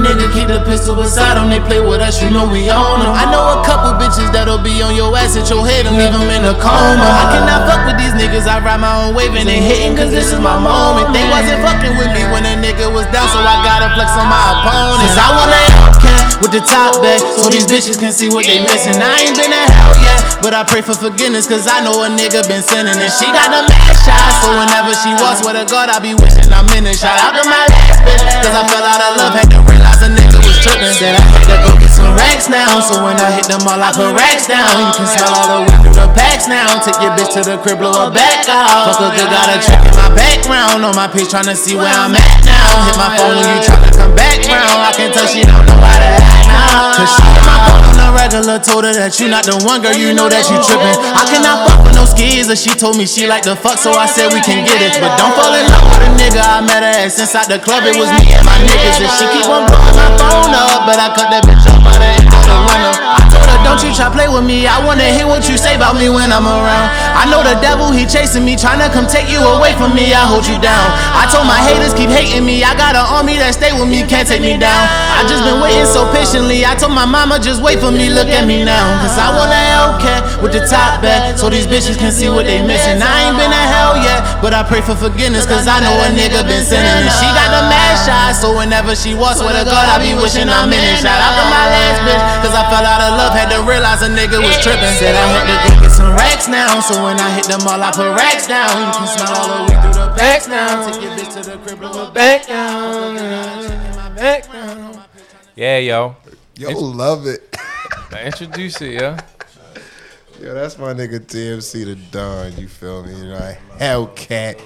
nigga keep the pistol beside him. They play with us, you know we own them. I know a couple bitches that'll be on your ass at your head and leave them in a coma. I cannot fuck with these niggas, I ride my own wave and they hating cause this is my moment. They wasn't fucking with me when a nigga was down, so I gotta flex on my opponents. I want a Hellcat with the top back, so these bitches can see what they missing. I ain't been to hell yet, but I pray for forgiveness cause I know a nigga been sinning. And she got the mad shot, so whenever she walks with a God, I be wishing I'm in it. Shout out to my last bitch, cause I fell out of love, had to realize a nigga was tripping. Said I had to go get some racks now, so when I hit them all, I put racks down. You can smell all the weed through the packs now. Take your bitch to the crib, blow her back out. Fuck a good, got a trick in my background. On my page, tryna see where I'm at now. Hit my phone when you tryna come back round. I can tell she don't know how to act Cause she my phone on the regular, told her that you not the one girl, you know that you trippin'. I cannot fuck with no or she told me she like the fuck, so I said we can get it. But don't fall in love with a nigga I met her at since out the club, it was me and my niggas. And she keep on blowing my phone up, but I cut that bitch up by the end of the winter. I don't you try play with me, I wanna hear what you say about me when I'm around. I know the devil, he chasing me, tryna come take you away from me, I hold you down. I told my haters keep hating me, I got an army that stay with me, can't take me down. I just been waiting so patiently, I told my mama just wait for me, look at me now. Cause I want a Hellcat with the top back, so these bitches can see what they missing. I ain't been to hell yet, but I pray for forgiveness, cause I know a nigga been sinning. And she got the mad shot, so whenever she walks with a God, I be wishing I'm in it. Shout out to my last bitch, cause I fell out of love, had to realize a nigga was tripping. Said I had to go get some racks now, so when I hit them all, I put racks down. You can smell all the weed through the packs now. Take your bitch to the crib, blow her back down. Back down. Yeah, yo. Yo, love it. Now introduce it, yeah. Yo, that's my nigga TMC the Don. You feel me? You know, I Hellcat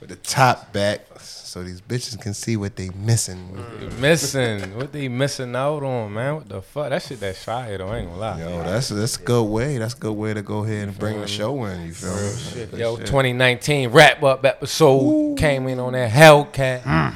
with the top back, so these bitches can see what they missing. They missing. what they missing out on, man? What the fuck? That shit that shy though. I ain't gonna lie. Yo, that's that's a good way. That's a good way to go ahead and bring the show in. You feel me? Good Yo, shit. 2019 wrap up episode came in on that Hellcat. Mm.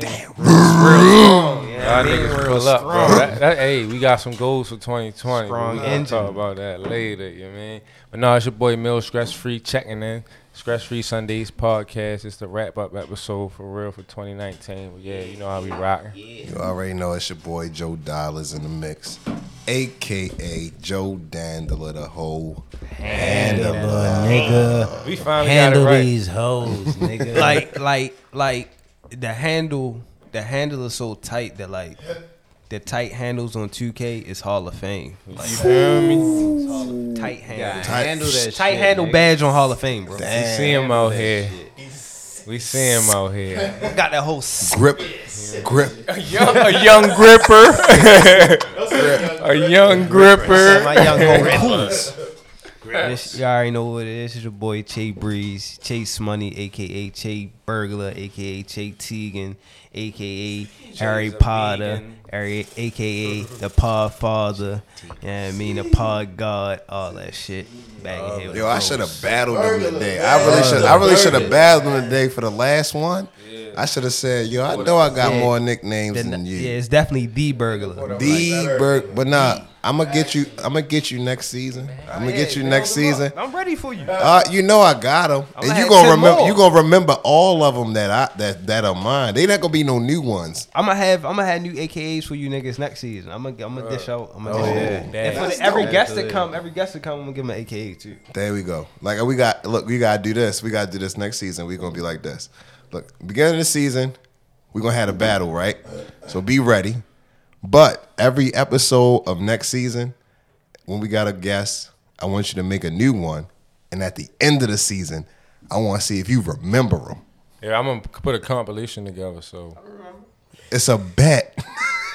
Damn, real, Y'all niggas pull up, bro. That, that, hey, we got some goals for 2020. Strong we gonna engine. talk about that later, you know what I mean? But no, it's your boy Mill Stress Free checking in. ScressFree Sundays podcast. It's the wrap up episode for real for 2019. But yeah, you know how we rocking. You already know it's your boy Joe Dollars in the mix, aka Joe Dandler, the whole Handle a nigga. We finally Handle got it right. these hoes, nigga. like, like, like the handle, the handle is so tight that like the tight handles on 2K is Hall of Fame. Like, You feel me? tight handle, Tight- handle that tight shit, handle nigga. badge on Hall of Fame, bro. We see him out here. We see him out here. Got that whole s- grip, grip. A young, a young gripper. a young gripper. my young homie Coons. This, you already know what it is. It's your boy Che Breeze, Chase Money, aka Che Burglar, aka Che Teagan, aka Harry Potter, Harry, aka the Pod Father. Yeah, I mean the Pod God, all that shit. Back in here. Yo, I should have battled him today. I really should. I really should have battled him today for the last one. I should have said, "Yo, I know I got Yeah. more nicknames Then- than you." Yeah, it's definitely the Burglar. The Berg, but nah, I'm gonna get you. I'm gonna get you next season. I'm gonna get you next season. I'm ready for you. Uh, you know I got them, and you gonna remember. You gonna remember all of them that I that that are mine. They not gonna be no new ones. I'm gonna have I'm gonna have new AKAs for you niggas next season. I'm gonna I'm gonna dish out. I'm gonna dish yeah. out. Damn. And for the, every guest that come, every guest that come, I'm gonna give them an AKA too. There we go. Like we got. Look, we gotta do this. We gotta do this next season. We gonna be like this. Look, beginning of the season, we gonna have a battle, right? So be ready. But every episode of next season, when we got a guest, I want you to make a new one. And at the end of the season, I want to see if you remember them. Yeah, I'm gonna put a compilation together, so It's a bet.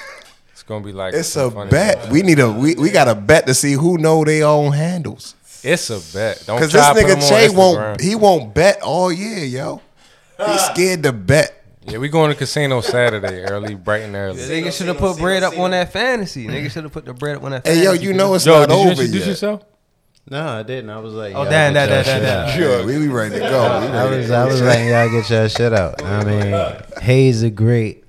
it's gonna be like It's a bet. stuff. We need a we, we got a bet to see who know their own handles. It's a bet. Don't Cause this try to put nigga them Che won't he won't bet all year, yo. He's uh. scared to bet. Yeah, we going to casino Saturday early, bright and early. Nigga should have put bread up on that fantasy. Mm. Nigga should have put the bread up on that. Hey yo, you know it's Joe, not did you over introduce yet. yourself? No, I didn't. I was like, Oh, y'all damn, get that- your that- that- out. Yeah, we, we ready to go. I was, I was letting y'all get your shit out. I mean, Hayes the Great,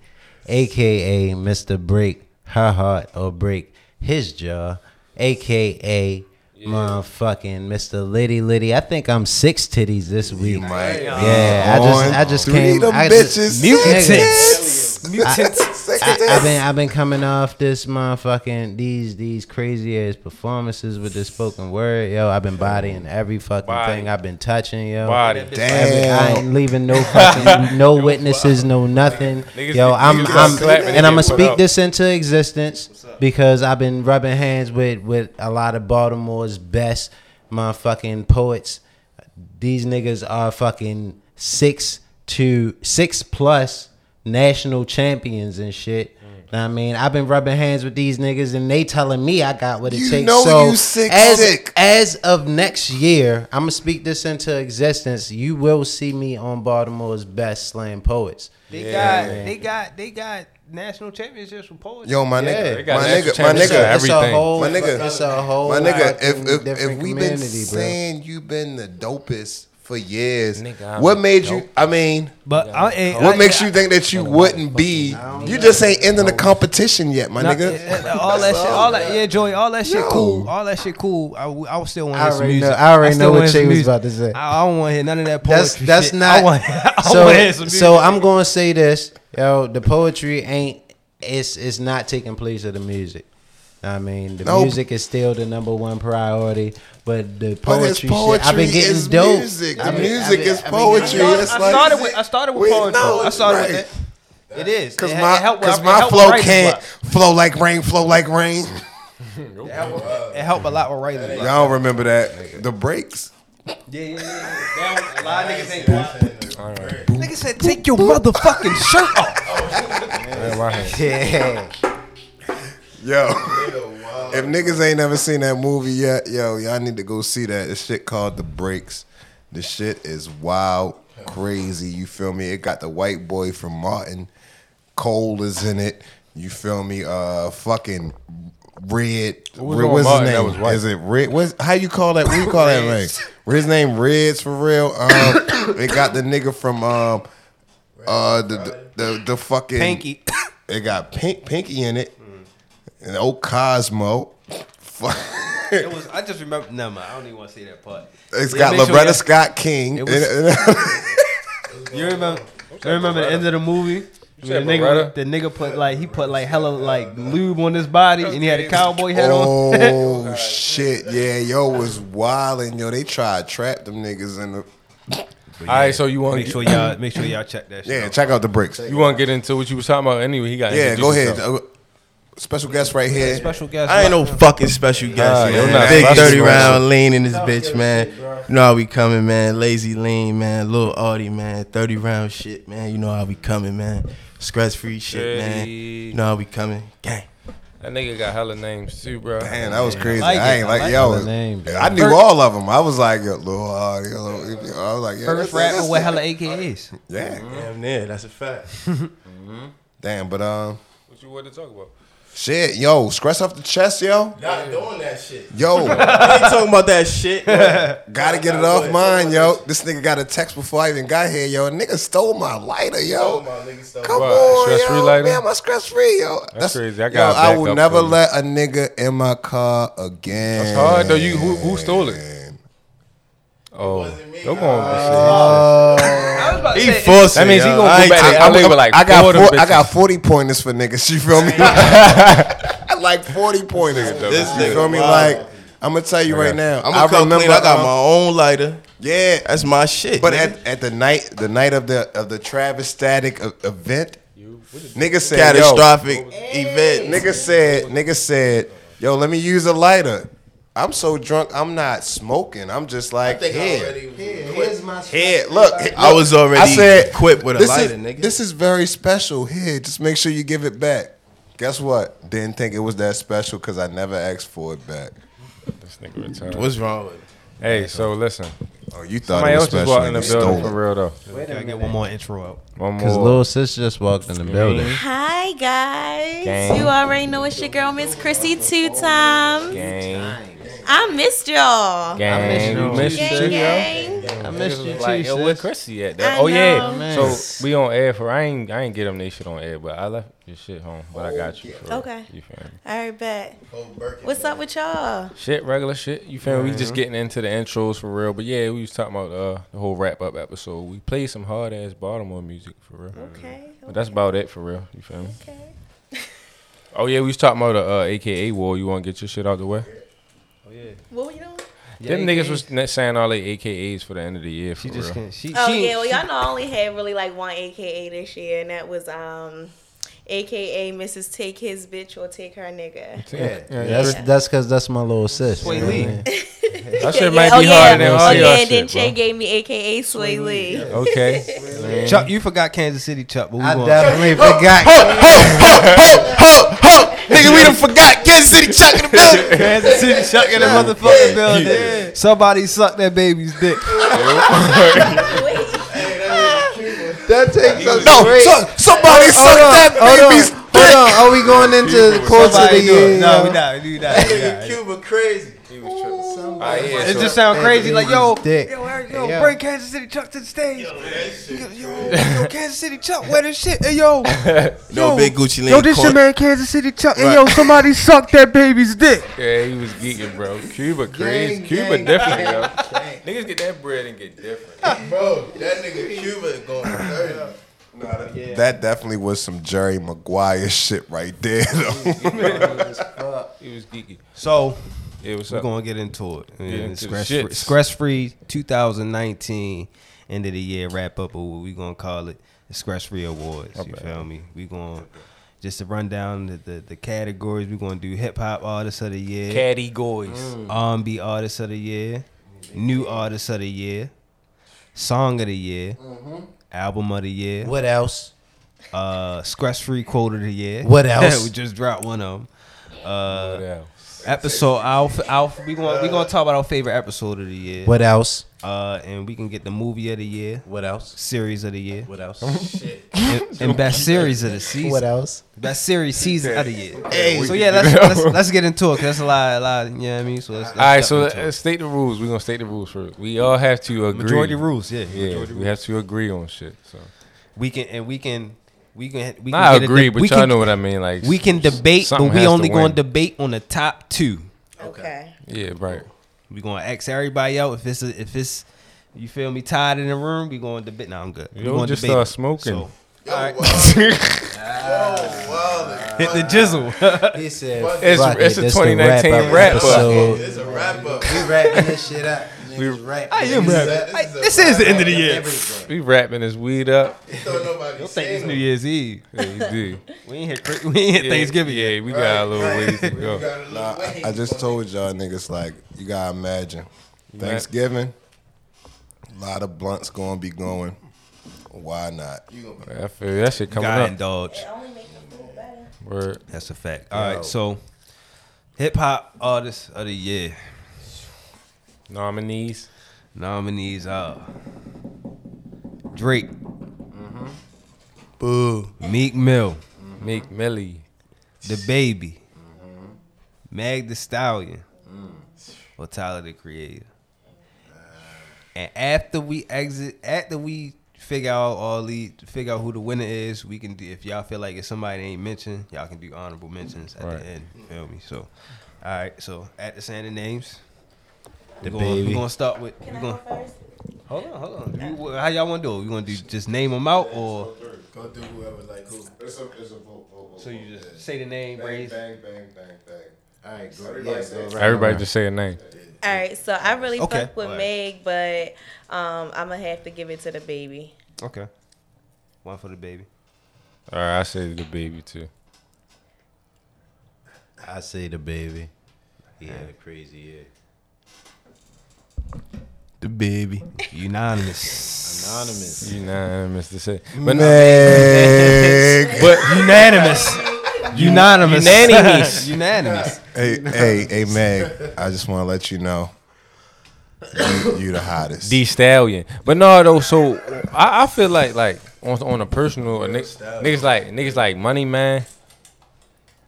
aka Mr. Break her heart or break his jaw, aka motherfucking Mr. Liddy Liddy. I think I'm six titties this week. might. Yeah, I just I just three came. them I bitches. just, Mutant Nigga. Mutants. I, have been I've been coming off this motherfucking these these crazy ass performances with this spoken word, yo. I've been bodying every fucking Body. thing I've been touching, yo. Body. Every- I Damn. ain't leaving no fucking no witnesses, no nothing. Niggas Yo, be- I'm niggas I'm be clapping and I'm gonna speak up. this into existence because I've been rubbing hands with with a lot of Baltimore's best motherfucking poets. These niggas are fucking six to six plus national champions and shit. Mm. I mean, I've been rubbing hands with these niggas, and they telling me I got what it You takes. know so you sick, as sick. as of next year, I'm gonna speak this into existence. You will see me on Baltimore's best slam poets. They Yeah. got they got they got national championships for poetry. Yo, my Yeah. nigga, They my nigga, my nigga, for everything. It's a whole, My nigga. it's a whole, My nigga, if if, if we've been community, bro. saying you've been the dopest for years, Nigga, what made dope. you? I mean, but I, and eh, what I- makes eh, you think that you wouldn't be? You just ain't ending the competition yet, my Nah, nigga. Eh, yeah, yeah, all that shit, all that, yeah, Joey, all that shit, cool, all that shit, cool. I, I would still want to I hear some already know- music. I already know what hear Jay was about to say. I, I don't want to hear none of that poetry. That's that's shit. not. I want, I so hear some so I'm gonna say this, yo. The poetry ain't. It's it's not taking place of the music. I mean, the Nope. music is still the number one priority, but the oh, But poetry, shit, I've been getting is dope. music. I've The been- music I've been- is I've been poetry. getting dope. It's I like- started with I started with poetry. no, I started right. with that. It is Cause It- it my, cause my flow can't block. flow like rain, flow like rain. It helped, it helped a lot with writing. block. Y'all remember that? The breaks. Yeah, yeah, yeah. That- A lot of niggas ain't. Nigga said, "Take your motherfucking shirt off." Man. Yeah. Yo, if niggas ain't never seen that movie yet, yo, y'all need to go see that. This shit called The Breaks. The shit is wild, crazy. You feel me? It got the white boy from Martin. Cole is in it. You feel me? Uh, fucking Red. was Red on what's his that name? was? Is it Red? What's how you call that? What you call that name? His name Reds for real. Um, it got the nigga from um, uh, the the the, the fucking Pinky. It got Pink Pinky in it, and old Cosmo. Fuck. It was. I just remember. No, man, I don't even want to say that part. It's Yeah, got make sure Loretta Scott King. It was- You remember? You remember the end of the movie? The nigga, the nigga put like he put like hella like lube on his body and he had a cowboy hat on. oh shit! Yeah, yo was wildin'. Yo, they tried to trap them niggas in the. All right, so you want Make sure y'all make sure y'all check that shit. Yeah, out. check out the bricks. you want to get into what you was talking about anyway? He got Yeah, go ahead. himself. Special guest right here. Special guest. I ain't no fucking special guest, Ah, you're man. Big special, 30 bro. round lean in this bitch, man. You know how we coming, man. Lazy lean, man. Little Audie, man. 30 round shit, man. You know how we coming, man. Scratch free shit, man. You know how we coming. Gang. That nigga got hella names too, bro. Man, that was crazy. like I it. ain't I like, like yo. name. I knew all of them. I was like, yo, Lil Hardy, Lil- I was like, yeah, First that's- rapper with hella AKAs. Yeah, Damn near, that's a fact. damn. But um, What you want to talk about? Shit, yo, scratch off the chest, yo, Not doing that shit. yo. I ain't talking about that shit. Gotta get it off mine, yo. This nigga got a text before I even got here, yo. A nigga stole my lighter, yo. Come What, on, stress-free yo. lighter? Man, my scratch free, yo. That's crazy. I gotta I back will up never for you. let a nigga in my car again. That's hard though. You who, who stole it? Oh, don't go on this I was about to He say, forced That it, means he gonna I go ain't back to I'm- LA I'm- with like I got four of them four, I got forty pointers for niggas. You feel me? I like forty pointers. This you nigga feel me? wild. Like I'm gonna tell you right now. I'm gonna come clean. I got um, my own lighter. yeah. That's my shit. But at, at the night, the night of the of the Travis Static event, nigga said, catastrophic event. Yo, nigga said, nigga said, yo, let me use a lighter. I'm so drunk, I'm not smoking. I'm just like, here, Here's my here, look. I was already I said, equipped with a this lighter, is, nigga. This is very special. Here, just make sure you give it back. Guess what? Didn't think it was that special because I never asked for it back. This nigga retarded. What's wrong with it? Hey, so listen. Oh, you thought Somebody it was else just special. walked in the you building stole for it. real though. Wait, Gotta get one more intro out. One Because more. little sis just walked in the mm-hmm. building. Hi guys. Gang. You already know it's your girl Miss Chrissy two times. Gang, I missed y'all. gang, you. we missed Gang, you, yo. gang. Niggas missed was you like, too, yo, where sis. Chrissy at? That, oh, I oh yeah. Man. So we on air for I ain't I ain't get them they shit on air, but I left your shit home. But I got you. For real. Okay. You feel me? All right, bet. What's up with y'all? Shit, regular shit. You feel me? We just getting into the intros for real. But yeah, we was talking about uh, the whole wrap up episode. We played some hard ass Baltimore music for real. Okay. But that's about it for real. You feel me? Okay. Oh yeah, we was talking about the uh, AKA war. You want to get your shit out the way? Oh yeah. What were you doing? Them niggas was saying all their AKAs for the end of the year. For She just real. can't. She, Oh she, yeah, well y'all know I only had really like one AKA this year, and that was um, AKA Mrs. Take His Bitch or Take Her Nigga. Yeah, yeah, That's that's because that's my little sis. Sway you know what I Lee. mean? That shit might oh be yeah, harder than oh all yeah, y'all and then Che gave me AKA Sway Lee. Okay. Chuck, you forgot Kansas City, Chuck. But we I gonna, definitely forgot. Ho, ho, ho, ho ho! Nigga, we done forgot Kansas City Chuck in the building. Kansas City, Chuck in the motherfucking building. Somebody sucked that baby's dick. That takes us No, great. so, somebody Hold sucked on, that hold on, baby's hold on. Are we going into the course of the Somebody year? No, we not. We not. We not. Cuba crazy. Ah, yeah, It so- just sound crazy. Like yo, Dick. yo, Eric, yo, Yeah. bring Kansas City Chuck to the stage. Yo, yo, yo, Kansas City Chuck, where this shit? Hey yo, No yo, big Gucci Lane. Yo, this your corn- man Kansas City Chuck. Hey yo, somebody sucked that baby's dick. Yeah, he was geeking, bro. Cuba crazy. Gang, Cuba gang, different, yo. Niggas get that bread and get different. Bro, that nigga Cuba is going dirty. That definitely was some Jerry Maguire shit right there. Though. He was geeky. So Yeah, what's we're up? gonna get into it. the Scratch free, Scratch free 2019 end of the year wrap up of what we gonna call it the Scratch Free Awards. You feel me? We gonna just to run down the, the, the categories. We're gonna do hip hop artist of the year, Caddy Goys. R&B artist of the year, new artists of the year, song of the year, album of the year, What else? uh, Scratch Free quote of the year. What else? we just dropped one of them. Uh, What else? Episode our, our we gonna we gonna talk about our favorite episode of the year. What else? Uh, and we can get the movie of the year, What else? series of the year, What else? and, and best series of the season. What else? Best series season of the year. Hey, so yeah, let's, let's let's get into it. Cause that's a lot, a lot. You know what I mean? So let's, let's All right, so let's state the rules. We're gonna state the rules first. We all have to agree. majority rules. Yeah, Yeah, majority we rules. have to agree on shit. So We can and we can we can we I can get a agree, de- but we y'all can, know what I mean. Like we can debate, but we only going to debate on the top two. Okay. Yeah, right. We gonna ask everybody out if it's a, if it's you feel me tied in the room. We going to debate. Now I'm good. We Yo, gonna just debate. start smoking. So, all right, Wow, hit the jizzle. He said, It's- "Fuck it's it, a 2019 wrap-up wrap up." episode. it's a wrap up. We wrapping this shit up. Niggas rap. I am Niggas rapping. rap Hey, This is the end of the year. everything. we wrapping this weed up. Don't nobody Don't think it's. New Year's Eve. Yeah, he did. We ain't hit we ain't hit Yeah, Thanksgiving Yeah, yet. we got a little ways to go. got a little Nah, way. I just told y'all niggas like you gotta imagine Thanksgiving. A lot of blunts gonna be going. Why not? I feel that shit coming Gotta up. indulge. Word. That's a fact. All right, so hip hop artist of the year Nominees. nominees are Drake, mm-hmm. Boo. Meek Mill, mm-hmm. Meek Millie. DaBaby, mm-hmm. Meg Thee Stallion, mm. or Tyler the Creator. And after we exit, after we figure out all the figure out who the winner is, we can do. If y'all feel like if somebody ain't mentioned, y'all can do honorable mentions at Right. the end. You feel me? So, all right. So at the the names, The we're gonna, baby. we gonna start with. We gonna hold on, hold on. You- how y'all want to do it? We gonna do just name them out, or Go do whoever like who. It's a, it's a vote, vote, vote. so you just say the name, bang, raise. bang, bang, bang, bang. All right, go, Everybody yeah, go right Everybody around. just say a name. All right. So I really Okay. fuck with Alright. Meg, but um, I'm gonna have to give it to the baby. Okay. One for the baby. All right, I say the baby too. I say the baby. He had a crazy year. The baby. Unanimous. Anonymous. Unanimous to say, but Meg. but Unanimous. Unanimous. Unanimous. Unanimous. hey, hey, hey, Meg. I just want to let you know you, you the hottest. Thee Stallion. But no, though. So I, I feel like like on on a personal, niggas, niggas like niggas like Money Man.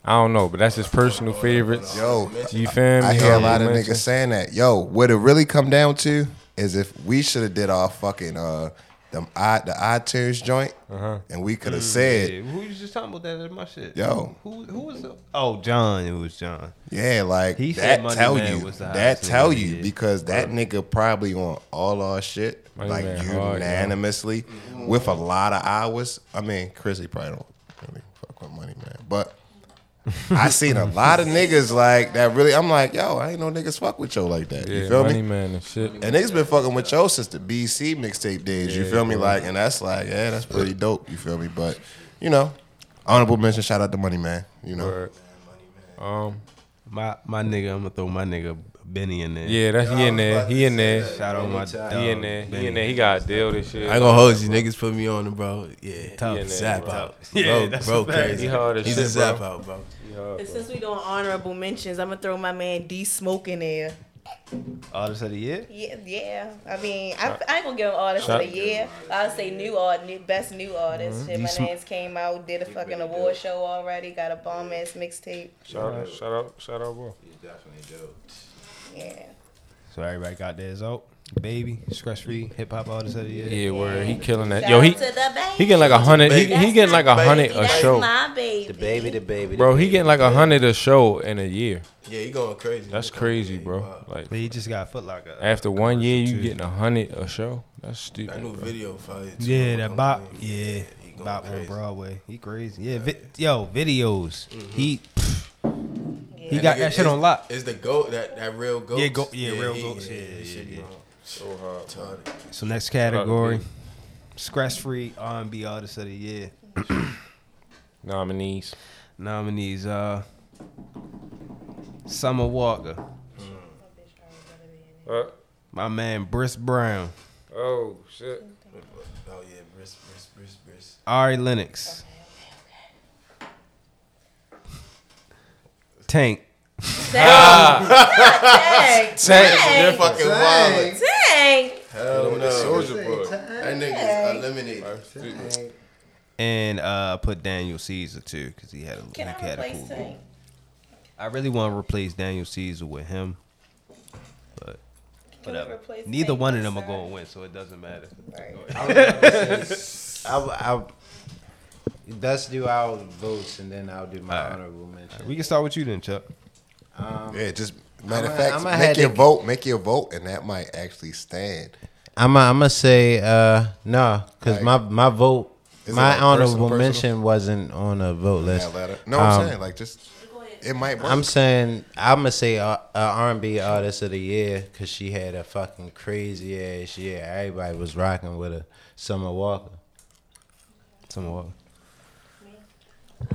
I don't know, but that's his personal favorites. Yo, you feel me? I hear a lot of Honorable niggas saying that. Yo, what it really come down to is if we should have did our fucking uh the i the iTunes joint, Uh-huh. and we could have said, Yeah, who you just talking about that in my shit? Yo. who who was the? Oh, John. It was John. yeah, like He said that Money tell you was the that tell you yeah. because that nigga probably on all our shit Money like Man hard, yo. unanimously with a lot of hours. I mean, Chrissy probably don't really fuck with money, man, but. I seen a lot of niggas like that. Really, I'm like, yo, I ain't no niggas fuck with yo like that. Yeah, you feel me? man and shit. And niggas been fucking with yo since the BC mixtape days. you feel me? bro. Like, and that's like, yeah, that's pretty dope. You feel me? But you know, honorable mention. Shout out to Money Man. You know, Word. Um, My my nigga. I'm gonna throw my nigga Benny in there. yeah, that's he in there. He in there. Shout out my dog. He in there. He in there. He got a deal this shit. I ain't gonna hold you. Niggas put me on it, bro. Yeah. Tough. He in there, Zap bro. out. Yeah, bro, that's bro crazy. He hard as He's shit, a zap bro. out, bro. Hard, And bro. since we doing honorable mentions, I'm gonna throw my man D Smoke in there. Artist of the year. Yeah, yeah. I mean, I, I ain't gonna give him artist Shout- of the year. I'll say new art, new, best new artist. Mm-hmm. Shit, my D-Smoke. names came out, did a fucking award show already, got a bomb ass mixtape. Shout out, shout out, shout out, bro. Yeah. So everybody got theirs out. Baby, scratch free, hip hop artist of the year. Yeah, word. He killing that. Yo, he out to the baby. he getting like a hundred. He, he getting like a hundred a That's show, my baby. The baby, the baby, the bro. He baby. getting like a hundred a show in a year. Yeah, he going crazy. That's He going crazy, crazy, bro. Like But he just got Foot Locker. after one year, you getting a hundred a show. That's stupid. That new bro. video fire. too. Yeah, that Come bop. Yeah, he going bop on crazy. Broadway. He crazy. Yeah, vi- yo, videos. He mm-hmm. He That got nigga that shit on lock. Is the goat that that real goat? Yeah, go- yeah, real he- goats, yeah, he yeah, yeah. So hard. retarded. So next category, scratch free R and B artist of the year. Nominees. Nominees: uh, Summer Walker, Uh, my man Chris Brown, oh shit. Oh yeah, brisk, brisk, brisk, brisk. Ari Lennox, Tank, Dang. Tank. Dang. Fucking wild. Dang. Hell no. Soldier boy. That nigga's eliminated. and uh, put Daniel Caesar too because he had a Can he I had a cool. Tank? I really want to replace Daniel Caesar with him, but Can whatever. Neither Tank one of with them are going to win, so it doesn't matter. Right. I, I, let's do our votes and then I'll do my Alright. honorable mention. We can start with you then, Chuck. Um, yeah. Just matter of I'ma- fact, I'ma make have your to- vote. Make your vote, and that might actually stand. I'm I'm gonna say uh no, cause Like- my my vote, Is it my like personal, honorable personal? mention wasn't on a vote list. That letter. No, I'm Um, saying like just it might. Work. I'm saying I'm gonna say uh, uh, R&B artist of the year because she had a fucking crazy ass year. Everybody was rocking with her. Summer Walker. Summer Walker.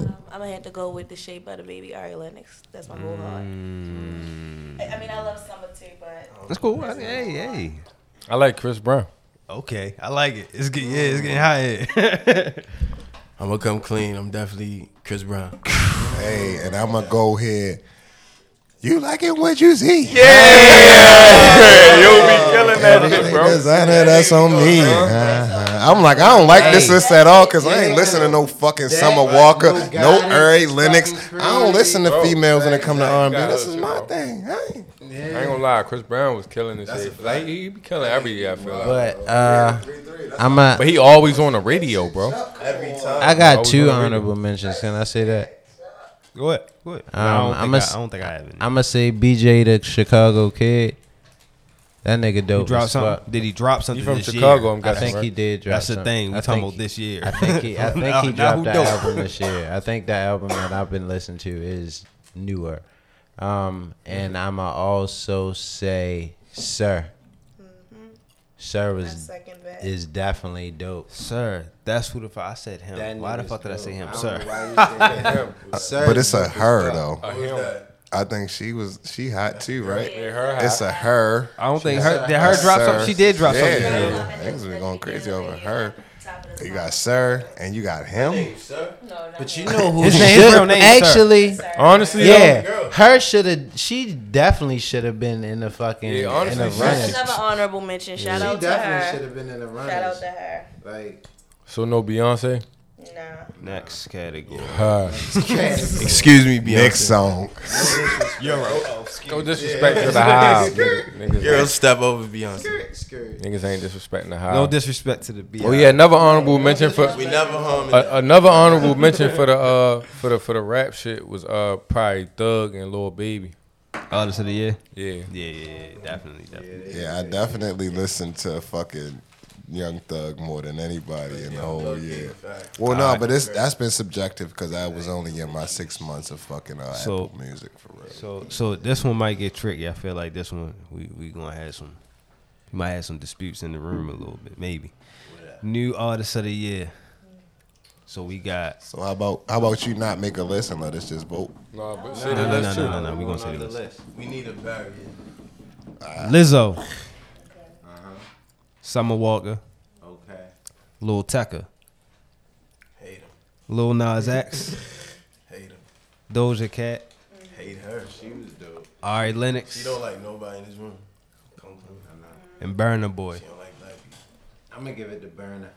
Um, I'm gonna have to go with the shape of the baby Ari Lennox. That's my whole heart. Mm. I I mean, I love summer too, but That's cool. I- Hey, hey. I like Chris Brown. Okay, I like it. It's getting yeah, it's getting hot here. I'm gonna come clean. I'm definitely Chris Brown. Hey, and I'm gonna go here. You like it what you see? Yeah, You'll be killing that shit, bro. I know that's on me. Uh-huh. I'm like, I don't like this list at all because I ain't listening to no fucking Summer Walker, no no Ari Lennox. I don't listen to Bro, females when it come to R&B. This is my thing. I ain't- I ain't gonna lie, Chris Brown was killing this shit. Like he be killing every year. I feel like. But uh, I'm a. But he always on the radio, bro. Every time. I got Always two on the radio. honorable mentions. Can I say that? go ahead. Go ahead. No, Um, I, don't think I'ma I, s- I don't think I have it. I'm gonna say BJ the Chicago Kid. That nigga he dope. dropped something. Did he drop something from this Chicago, year? I'm guessing. I think right? he did drop. That's the thing. We I talking think- about this year. I think he. I think he dropped who the dope? album this year. I think the album that I've been listening to is newer. Um, and I'ma also say Sir. Sir was is definitely dope. Sir, that's who the fuck I said him. That Why the nigga's fuck did I say him, don't sir? know why you said. Sir But it's a dope as her fuck. though. I think she was she hot too, right? Yeah, her It's a her. I don't think her did her Yes, drop sir. something. She did drop yeah. something. Yeah. Niggas been going crazy over her. Top of the You got Sir and you got him. No, no. But you know who His should name- his real name is Sir. actually. Honestly, Yeah, girl. her should have. She definitely should have been in the fucking Yeah, honestly, in the she- running. Another honorable mention. Shout She out to definitely should her. have been in the running. Shout out to her. Like, So no Beyonce. Nah. Next category. Her. Excuse me, Beyonce. Next song. Euro. Oh, No disrespect to the hive. Niggas, Girl, niggas, step over Beyonce. niggas ain't disrespecting the hive. No disrespect to the B. Oh yeah, another honorable mention for We never home. a, another honorable mention for the uh for the for the rap shit was uh probably Thug and Lil Baby. Artist of the year. Yeah. Yeah, yeah, yeah, definitely, definitely. Yeah, I definitely listened to fucking Young Thug more than anybody in the whole year. Well, no, but it's that's been subjective because I was only in my six months of fucking uh, So- Apple Music for real. So, so this one might get tricky. I feel like this one we we gonna have some, we might have some disputes in the room a little bit, maybe. New artist of the year. So we got So how about how about you not make a list and let us just vote? No, but no, say the no, no, list no, too. no, no. We gonna say the list. We need a barrier. Lizzo, Summer Walker, Okay. Lil Tecca, Hate him. Lil Nas X, Hate him. Doja Cat, Hate her. She was dope. Ari Lennox. She don't like nobody in this room. Come on. and Burna Boy. She don't like black people. I'm gonna give it to Burna.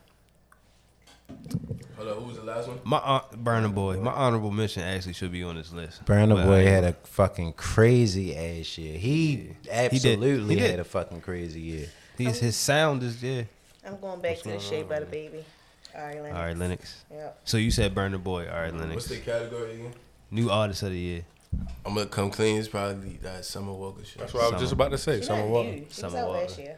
Hold up, who was the last one? My uh, Burna Boy. My honorable mention actually should be on this list. Burna But Boy I- had a fucking crazy ass year. He absolutely He did. had a fucking crazy year. His his sound is yeah. I'm going back to the shape Shea Butter Baby. All right, Lennox. All right, Lennox. Yep. So you said Burn the Boy. All right, Lennox. What's the category again? New artist of the year. I'm gonna come clean. It's probably that uh, Summer Walker shit. That's what I was just about to say. She Summer not Walker. new. She was Summer out Walker. last year.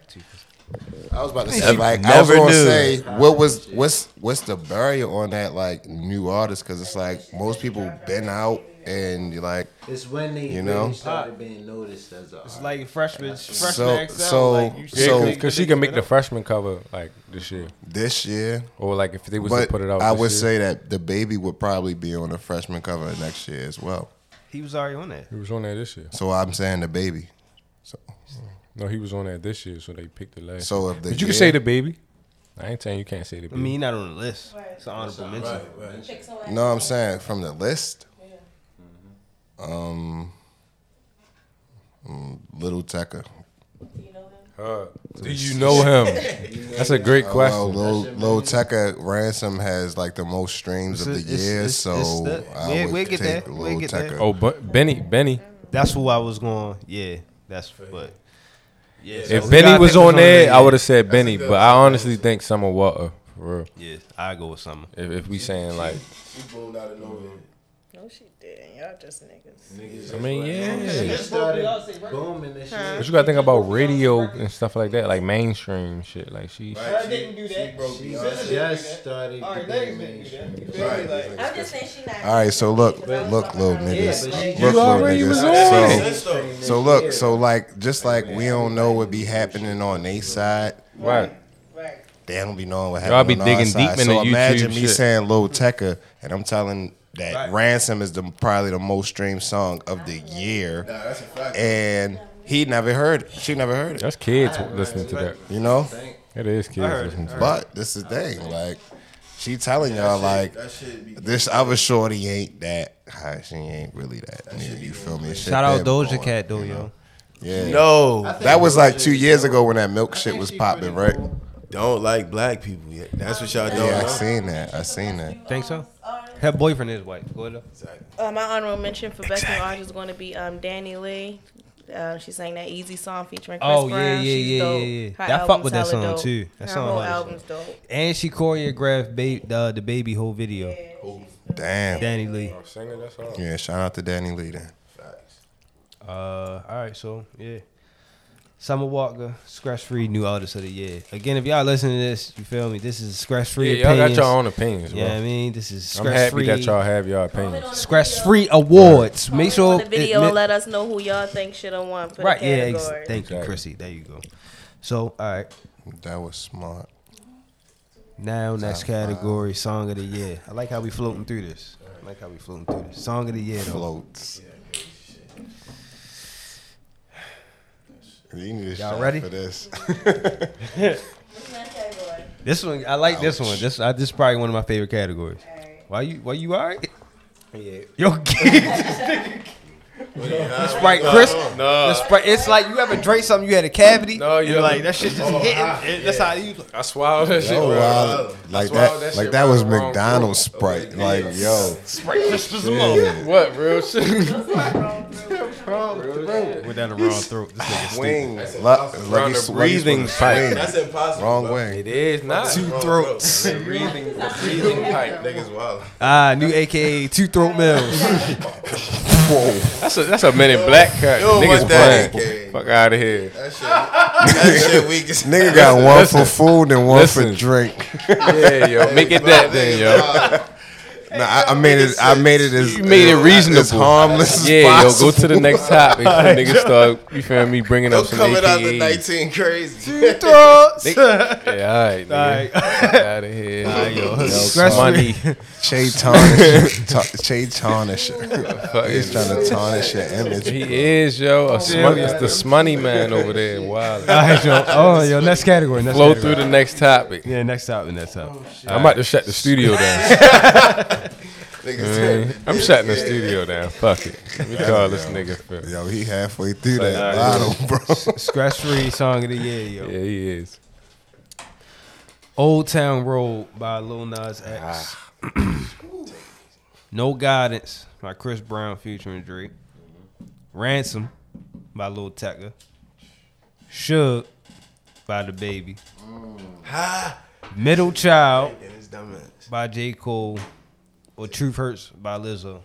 I was about to say like I was never gonna knew. say what was what's what's the barrier on that like new artist because it's like most people been out and you're like It's when they You know? really started being noticed as a It's like freshman, freshman So- XL, so- like, you Yeah, So- because she can make the freshman cover like this year, this year. or like if they was to put it out. I this would year. say that the baby would probably be on the freshman cover next year as well. He was already on that. he was on that this year. So I'm saying the baby. So No, he was on that this year, so they picked the last. so if the but you year- can say the baby. I ain't saying you can't say the I baby. mean, not on the list. It's an honorable mention. Right, right. No, I'm saying from the list. Um, mm, Little Tecca. Uh, do you know him? That's a great Well, question. Lil, Lil Tecca Ransom has like the most streams of the It's- it's- year, it's- so it's the- I we'll- would we'll get take there. Lil We'll get there. Tecca. oh, but Benny, Benny. That's who I was going. Yeah, that's but. Yeah, If so we Benny was on there, there, I would have said Benny. But I honestly think Summer Walker for real. Yeah, I go with Summer. If, if we saying like, She boomed out of nowhere. No, she didn't. Y'all just niggas. I mean, She yeah. started booming this year. But you gotta think about radio and stuff like that, like mainstream shit. Like she, Right? She, didn't do that. She broke She just started getting mainstream. I'm just saying she not. All right, so look, look, little niggas, look, little niggas. So, so look, so like, just like we don't know what be happening on their side, right? Right. they don't be knowing what Y'all happening be on our digging side. deep in so the imagine me shit. saying Lil Tecca, and I'm telling that Ransom is the probably the most streamed song of the year, Nah, that's a fact. and he never heard it. She never heard it. That's kids listening to that. You know, It is kids listening to that. but this is the thing, like. She telling y'all like that shit be this other shorty ain't that. high. She ain't really that. nigga, You feel me? Shit Shout out been Doja going, Cat though, you know? yo. Yeah. no. That was like two years ago when that milk shit was popping, right? Don't like black people yet. That's what y'all don't Yeah, I know. seen that. I seen that. Think so? Her boyfriend is white. Go ahead. though. Uh, my honorable mention for best new artist is going to be um, DaniLeigh. Uh, she sang that Easy song featuring Chris Oh, yeah, Brown. yeah, She's yeah, dope. yeah, yeah. Her I fuck with that song, dope. too. That Her song whole album's dope. And she choreographed ba- the the baby whole video. Damn. DaniLeigh. Singer, that's all. Yeah, shout out to DaniLeigh then. Uh, all right, so yeah. Summer Walker, Scratch Free, new artist of the year. Again, if y'all listen to this, you feel me? This is Scratch Yeah, Free y'all got opinions. your own opinions, bro. Yeah, I mean, this is Scratch I'm Scratch happy Free. that y'all have your opinions. Scratch Free Awards. Make sure the video it- and let us know who y'all think should have won for right. the Yeah, ex- thank you, Exactly. Chrissy. There you go. So, all right. That was smart. Now, next category, song of the year. I like how we floating through this. I like how we floating through this. Song of the year, though. Floats. You need a Y'all shot ready? for this. This one, I like this one. This, I, this is probably one of my favorite categories. Why you, why you all right? Yeah. Yo, Sprite, Chris. The Sprite, it's like you ever drank something, you had a cavity. No, you're yeah. like that shit just hitting. It- That's how you. I swallowed that shit, Yo, bro. wow. Like swallowed that, that like shit that was the wrong McDonald's Sprite. Like, yo. Sprite, just, just a moment. What real shit? wrong throat. Went down the wrong throat. This nigga stupid. Wing. Lu- Around lucky- the breathing supposed pipe. That's impossible. Wrong bro. way. It is not. Two throats. The breathing, the breathing pipe. Niggas wild. Ah, new AKA Two Throat Mills. Whoa. That's a that's a Men in Black cut. Niggas want that, playing. Fuck out of here. That shit. That shit weak as Nigga got one Listen. for food and one Listen. for drink. Yeah, yo, make it that then, yo. Nah, I, I made it. I made it as You made it as- reasonable. as harmless. Yeah, yo, go to the next topic. before niggas start, you feel me, bringing Don't up some coming out the AKAs. 19 crazy. Throats. Yeah, all right, nigga. Fuck out of here. yo, Scratch money. Che tarnish. ta- Che tarnish. He's trying to tarnish your image. He is, yo. A smut, it's the smunny man over there. Wow. All right, yo. Oh, yo, next category. Next Flow category. through the next topic. Yeah, next topic. Next topic. I'm about to shut the studio down. Niggas I'm shutting the studio down. Fuck it. Let me call this nigga. Phil. Yo, he halfway through that Like, bottle, bro. Scratch free song of the year, yo. Yeah, he is. Old Town Road by Lil Nas X. Ah. no Guidance by Chris Brown featuring Drake. Ransom by Lil Tecca. Suge by DaBaby. Ha! Middle Child And his dumb ass. by J. Cole. Or Truth Hurts by Lizzo.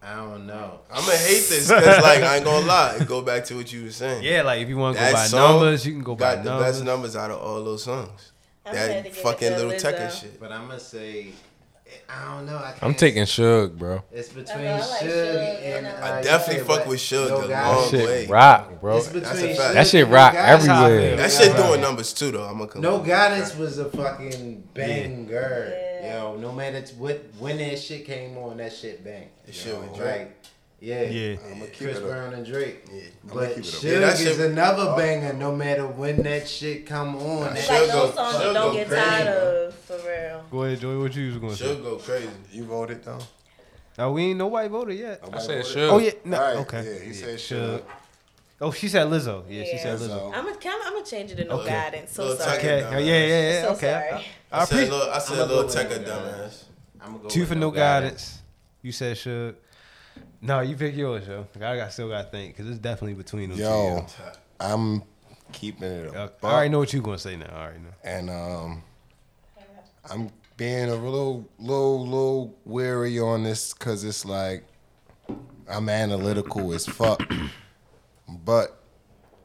I don't know. I'm gonna hate this because, like, I ain't gonna lie. Go back to what you were saying. Yeah, like if you want to go That by numbers, you can go by got the best numbers out of all those songs. I'm gonna have to That fucking little Lizzo. Tecca shit. But I'm gonna say, I don't know. I I'm taking Suge, bro. It's between I know, like Suge Suge, and. and uh, I definitely fuck with Suge No the Guidance. long Shit way. rock, bro. It's between That's a fact. That shit and rock No everywhere. That shit doing numbers too, though. I'm gonna come. No back. guidance was a fucking banger. Yeah. Yo, no matter what when that shit came on, that shit bang. That shit with Yo, Drake. like, yeah, Yeah. I'ma keep Chris. Brown and Drake. Yeah. I'ma But keep it. Suge Yeah, that is shit- another oh. banger. No matter when that shit come on, that like go- those songs you don't get crazy, tired bro. of, for real. Go ahead, Joey. What you was going to She'll say? go crazy. You voted though. Oh, we ain't nobody voted yet. I said voted. Suge. Oh yeah, no, All right, okay. Yeah, he said Suge. Suge. Oh, she said Lizzo. Yeah, she said Lizzo. Lizzo. I'm gonna I'm gonna change it to no Okay. guidance. So Little sorry. Tecca. Okay. Yeah, yeah, yeah. So okay. sorry. I, I, I said, appreciate little, I said, I'ma little go with Tecca dumbass. I'm go two with for no guidance. You said should. No, you pick yours, yo. I got still got to think because it's definitely between them Yo, I'm keeping it two. a Uh. I already know what you're gonna say now. I already know. and um, I'm being a little, little, little wary on this because it's like I'm analytical as fuck, but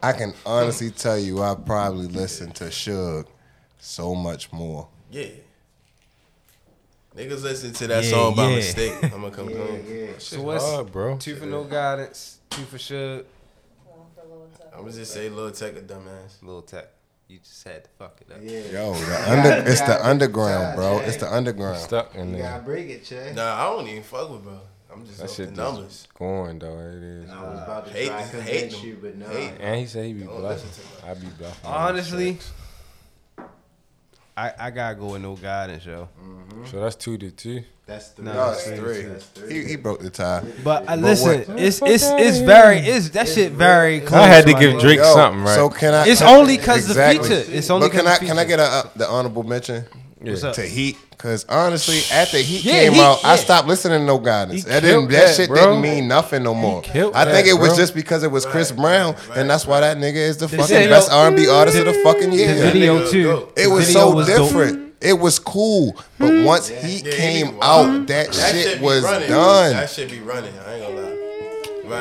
I can honestly tell you I probably listened to Suge so much more. Yeah. Niggas listen to that Yeah, song by yeah. mistake. I'm gonna come Yeah, clean. yeah. So what's hard, bro. two for no guidance, two for sure. I'm gonna just say little Tecca dumbass. Little tech. You just had to fuck it up. Yeah. Yo, the under, it's the underground, bro. It's the underground. Stuck in You there. gotta break it, Che. Nah, I don't even fuck with bro. I'm just That shit the just numbers. going though. It is. I was about to hate try to hate convince them. you, but no. Hate. And he said he be Don't bluffing. I be bluffing. Honestly, I I gotta go with no guidance, yo. So that's two to two. That's three. No, No, That's three. That's three. He, he broke the tie. But I But listen, what- it's it's it's very it's that shit very. Close, I had to give nigga. Drake Yo, something, right? So can I? It's can- only 'cause the feature. It's only But can 'cause I the can I get a uh, the honorable mention What's up? to Heat? Because honestly, after Heat Yeah, came Heat, out, I stopped listening to No Guidance. He That didn't that, that, shit bro. didn't mean nothing no more. killed I think that, it was bro. just because it was Chris Brown, and that's why that nigga is the fucking video- best R and B artist of the mm. fucking year. The video too. It was video so was dope. different. It was cool, but mm. once Heat Yeah, he came be wild. out, that, That shit be was running. done. That shit be running. I ain't gonna lie.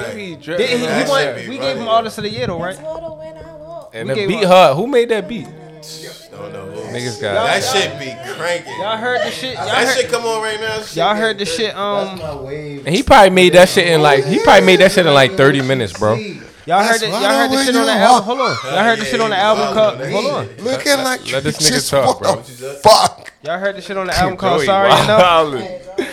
Right. He he, he won, shit be we gave him running. artist of the year though, right? It's water when I walk. And We the beat up. hard. Who made that beat? Don't know. who. Niggas got That it. shit be cranking. Y'all heard the shit. Y'all That heard, shit come on right now. shit y'all heard the crazy. shit. Um, That's my wave. And he probably made that shit in like he probably made that shit in like 30 minutes, bro. y'all heard it. Y'all why heard the shit on the album. Hold on. Y'all heard the shit on the album yeah, called. Hold on. Looking like let this nigga just talk, bro. Fuck. Y'all heard the shit on the album called Joey Sorry Enough.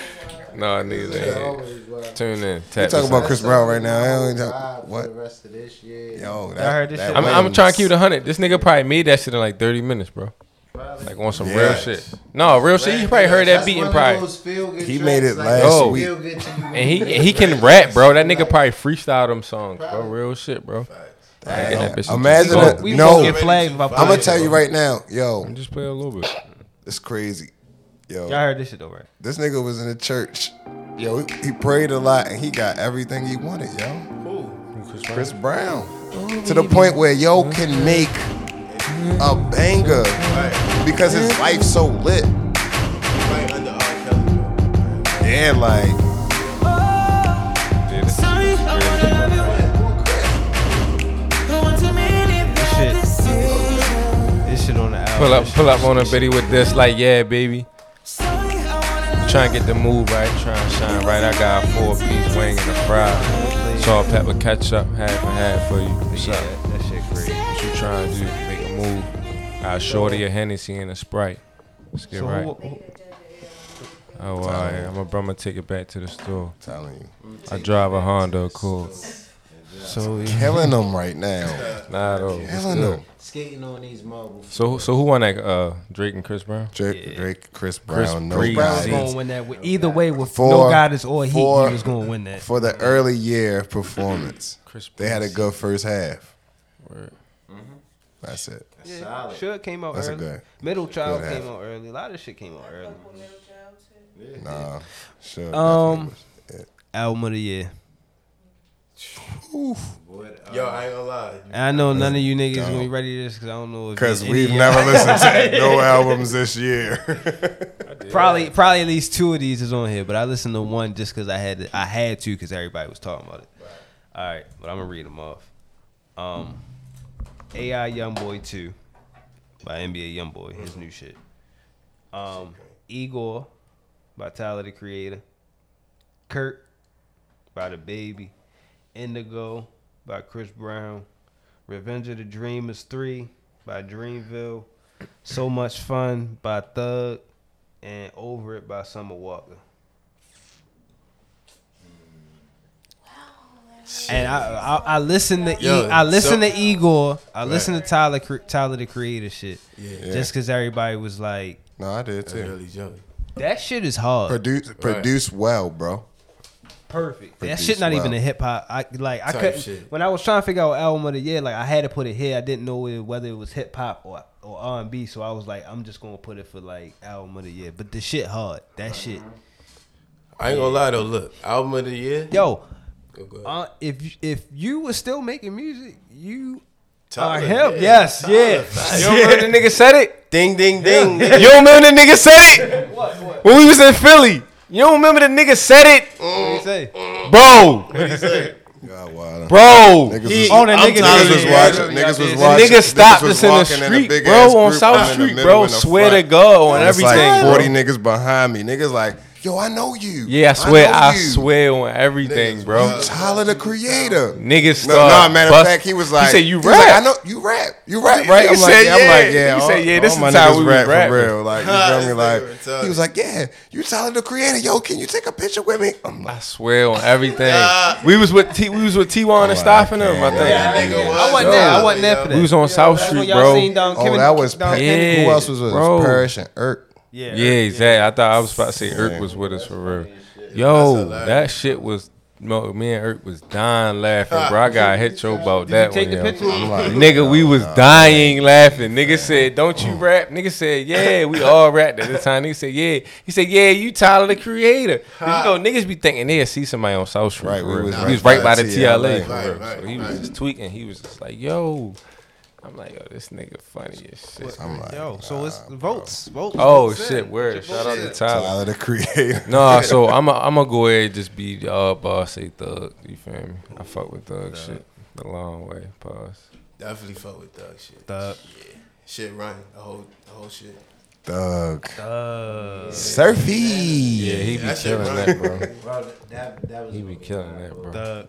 Wildin'. No, niggas ain't. Tune in. You Tap talking about. Chris Brown right now? I don't Vibe talk, for what? the rest of this year. Yo, that, Y'all heard this that shit? I'm, I'm wings. trying to keep it 100. This nigga probably made that shit in like 30 minutes, bro. Like on some real shit. No, real shit. You probably heard that beat one in probably. He made it like, last Yo. week. feel good to you And he hear he can rap, bro. That nigga probably freestyle them songs, bro. Real shit, bro. Getting that bitch Imagine to that- We No. gonna get flagged I I'm gonna tell you right now, yo, Just play a little bit. it's crazy. Yo, Y'all heard this shit though, right? this nigga was in the church Yo, he, he prayed a lot and he got everything he wanted, yo. Chris Chris Brown. Oh, to the point where yo can make a banger because his life's so lit. Right under R. Kelly. Yeah, like Yeah, this This shit, this shit on the album. Pull up, pull up on a bitty with this, like, yeah, baby. Trying to get the move right, trying to shine right. I got a four piece wing and a fry. Salt, pepper, ketchup, half and half for you. What's Yeah, up? that shit crazy. What you trying to do? Make a move. I shorty a Hennessy and a Sprite. Let's get So right. who- who- Oh, all right. I'm gonna, I'm gonna take it back to the store. telling you. I drive a Honda Accord. so Killing them right now. Nah, though. Killing them. Skating on these marbles. So, so who won that? Uh, Drake and Chris Brown. Drake, Drake Chris Chris Brown, no Breezy. Brown's gonna win that. With, either way, with For- no guidance or he, for- he was gonna win that. for the early year performance. Chris They had a good first half. Word. That's it. Yeah, Should came out That's a early. good- Middle Child good came half. out early. A lot of shit came out early. Nah, sure. Um, definitely was it. Album of the year. Yo, I ain't gonna lie. And I know none of you niggas Don't. gonna be ready to this because I don't know if Because we've of never listened to no albums this year. probably probably at least two of these is on here, but I listened to one just because I had to, I had to because everybody was talking about it. All right, but I'm gonna read them off. Um, AI YoungBoy two by NBA YoungBoy, his new shit. Um, Igor by Tyler the Creator. Kirk by DaBaby. Indigo by Chris Brown. Revenge of the Dreamers 3 by Dreamville. So Much Fun by Thug. And Over It by Summer Walker. And I I, I listened to Yo, e, I listened so- to Igor. I listened to Tyler Tyler the Creator shit. Yeah. yeah. Just because everybody was like, no, I did too. really joking. that shit is hard. Produce, produce well, bro. Perfect. That shit not even a hip hop. I like I Type couldn't shit. when I was trying to figure out album of the year. Like I had to put it here. I didn't know it, whether it was hip hop or or R and B. So I was like, I'm just gonna put it for like album of the year. But the shit hard. That shit. I ain't gonna lie though. Look, album of the year. Yo, Go, go uh, if you- if you were still making music, you Tyler, are him. yeah. Yes, yeah. You don't remember the nigga said it? Ding, ding, ding. You don't remember the nigga said it? When we was in Philly. You don't remember the nigga said it? What do you say? Bro. God, wow. Bro. Niggas He- was, Oh, that I'm nigga Tyler niggas was watching. Creator. Niggas was The The watching. nigga stopped us in the street, big bro, on. South I'm in the Street, bro. in the Swear to. God, on And It's like everything. 40 bro. niggas behind me. Niggas like, yo, I know you. Yeah, I swear, know I, swear on everything, bro. Tyler the Creator. Niggas No, start. no, matter of fact, he was like, he said you was like, rap. I know you rap. You rap, right? I'm like, said yeah. I'm yeah. like, yeah. Nigga all, said, yeah, this all my is how we was rap for real. Like, you feel me? Like, he was like, yeah, you Tyler the Creator. Yo, can you take a picture with me? I'm like, I swear on everything. we was with T. We was with T1 and oh, Stopping them. I think. Yeah, nigga I wasn't uh, there. I wasn't there for that. We was on South Street, bro. seen Don oh, that was Don Pe- Yeah, who else was with us? bro. Parrish and Irk. Yeah, Yeah, exactly. I thought I was about to say Irk was with us for real. Yo, that shit was. No, me and Irk was dying laughing, bro. I got hit you about that take one. the yo. picture? I'm like, Nigga, we was dying laughing. Nigga said, "Don't you rap?" Nigga said, "Yeah, we all rapped at the time." Nigga said, "Yeah." He said, "Yeah, you Tyler the Creator." you know, niggas be thinking they'll see somebody on South Street. Right, we real. was he right was right by by the TLA. TLA. Right, right, so he was right. just tweaking. He was just like, "Yo." I'm like, yo, this nigga funny as shit. I'm like, Yo, so it's votes. Votes. Oh votes shit, in. word. Shout out to Tyler. Tyler the Creator. No, so I'm I'm gonna go ahead and just be uh boss say thug. You feel me? I fuck with thug shit the long way. Pause. Definitely fuck with Thug shit. Thug. Yeah. Shit run. The whole, the whole shit. Thug. Uh, Surfy. Yeah, he be that killing that, bro. Bro, that, that was He be killing that, bro. Thug.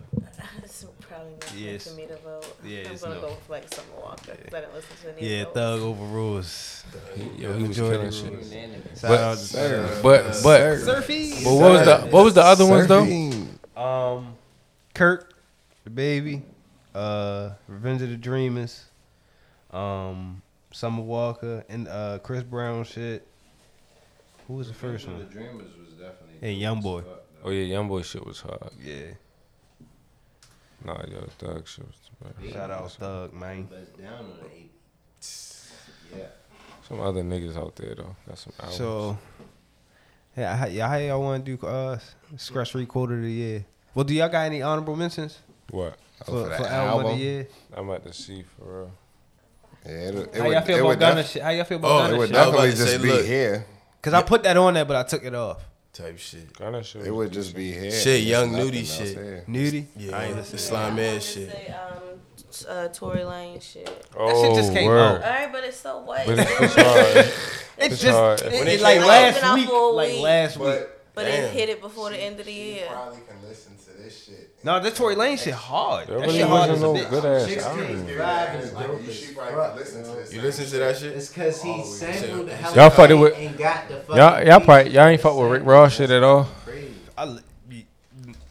It's probably Yes. for me to vote. Yeah, I'm gonna no. go with like Summer Walker because I didn't listen to any Yeah, of those. Thug overrules. He, yo, he was Majority killing shit. Shout But- out to Thug. But but Surfy. but what was the what was the other ones though? Um, Kirk, the baby, uh, Revenge of the Dreamers, um, Summer Walker, and uh, Chris Brown shit. Who was the first The one? Dreamers was definitely. And YoungBoy. Oh yeah, young boy shit was hard. Yeah. Nah, yo, thug shit was. bro. Shout out Thug, man. Best down on the eight. Yeah. Some other niggas out there though. Got some albums. So, Yeah, how, yeah, how y'all want to do uh ScressFree quarter of the year? Well, do y'all got any honorable mentions What? for, for for, the album, of the year? I'm about to see for real. Yeah, it, it How would, y'all feel about would Gunna def- shit? How y'all feel about Oh, It Gunna would shit? I was definitely just say, be look. here. Cause I put that on there, but I took it off. Type shit. Gunna shit. It would just be here. Shit, Young There's Nudy shit. else here. Nudy. Yeah, I ain't the listening. slime ass shit. Say, um, uh, Tory Lanez shit. Oh, shit just came word. out. All right, but it's so what? But it's, it's hard. It's, It's just hard. it- it it like last It's been out week, like last week. But but it hit it before the end of the year. probably can listen to this shit. No, that Tory Lanez shit hard. There That really shit hard as a no bitch. good ass Six album. Kings Drive is dope You as should probably fuck, listen to this. You listen to that shit? It's cause he sampled the hell Y'all out fucked it with- and got the fucking Y'all, y'all probably y'all ain't fuck with Rick Ross shit at all. Crazy. I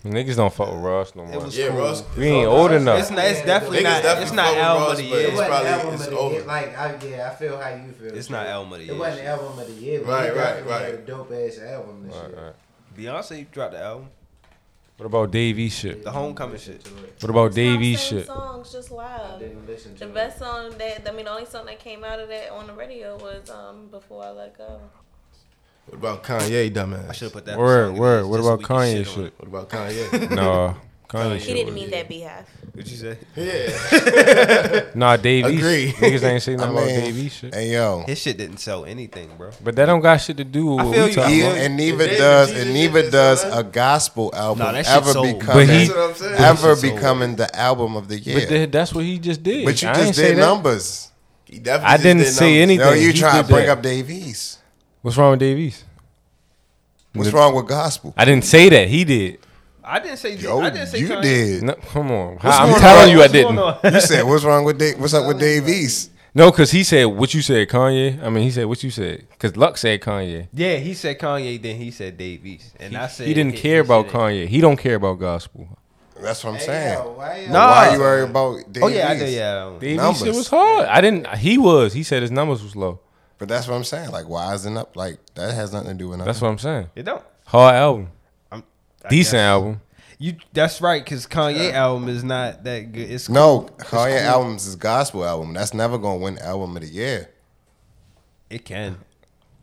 Niggas don't fuck with Ross no more. was Yeah, cool. Ross. We ain't old enough. It's not. It's definitely Niggas not. definitely It's not fuck with album Ross, of the but year. It it's wasn't probably- album it's of the over. year. Like, I, yeah, I feel how you feel. It's not too. album of the year. It wasn't shit. album of the year, but Right, he right, right. dope ass album this Right, year. right. Beyonce dropped the album. What about Dave East shit? The homecoming shit. What about It's Dave not East same shit? songs, just live. didn't The it. best song that I mean, the only song that came out of that on the radio was um "Before I Let Go." What about Kanye, dumbass? I should have put that. Word, song in word. What about Kanye on shit? What about Kanye? No, Kanye He didn't mean that behalf. What'd you say? yeah. Nah, Dave East. Agree. Niggas ain't say I nothing about mean, Dave East shit. hey yo, His shit didn't sell anything, bro. But that don't got shit to do with I what feel we you. talking about. and neither David does Jesus and neither does a gospel album Nah, that shit ever sold. becoming But he- That's what I'm saying. ever shit sold. becoming the album of the year. But th- that's what he just did. But you I just did numbers. He definitely I didn't did say numbers. anything. Yo, you He trying to bring that. up Dave East. What's wrong with Dave East? What's wrong with gospel? I didn't say that. He did. I didn't say. Yo, I didn't say you Kanye. did. No, come on. What's I'm going telling on? you, I What's going didn't. on? You said what's wrong with Dave? What's up with Dave East? No, because he said what you said, Kanye. I mean, he said what you said. Because Luck said Kanye. Yeah, he said Kanye, then he said Dave East, and I said He didn't his care about shit- Kanye. He don't care about gospel. That's what I'm Hey, saying. yo, why you- Nah. Why you worry about Dave Oh yeah, I did. Yeah, Dave East Numbers. shit was hard. I didn't. He was. He said his numbers was low. But that's what I'm saying. Like, why isn't up? Like, that has nothing to do with nothing. That's what I'm saying. it don't. Hard album. I'm, Decent guess. album. You that's right, because Kanye album is not that good. It's no, It's Kanye cool. albums is gospel album. That's never gonna win album of the year. It can.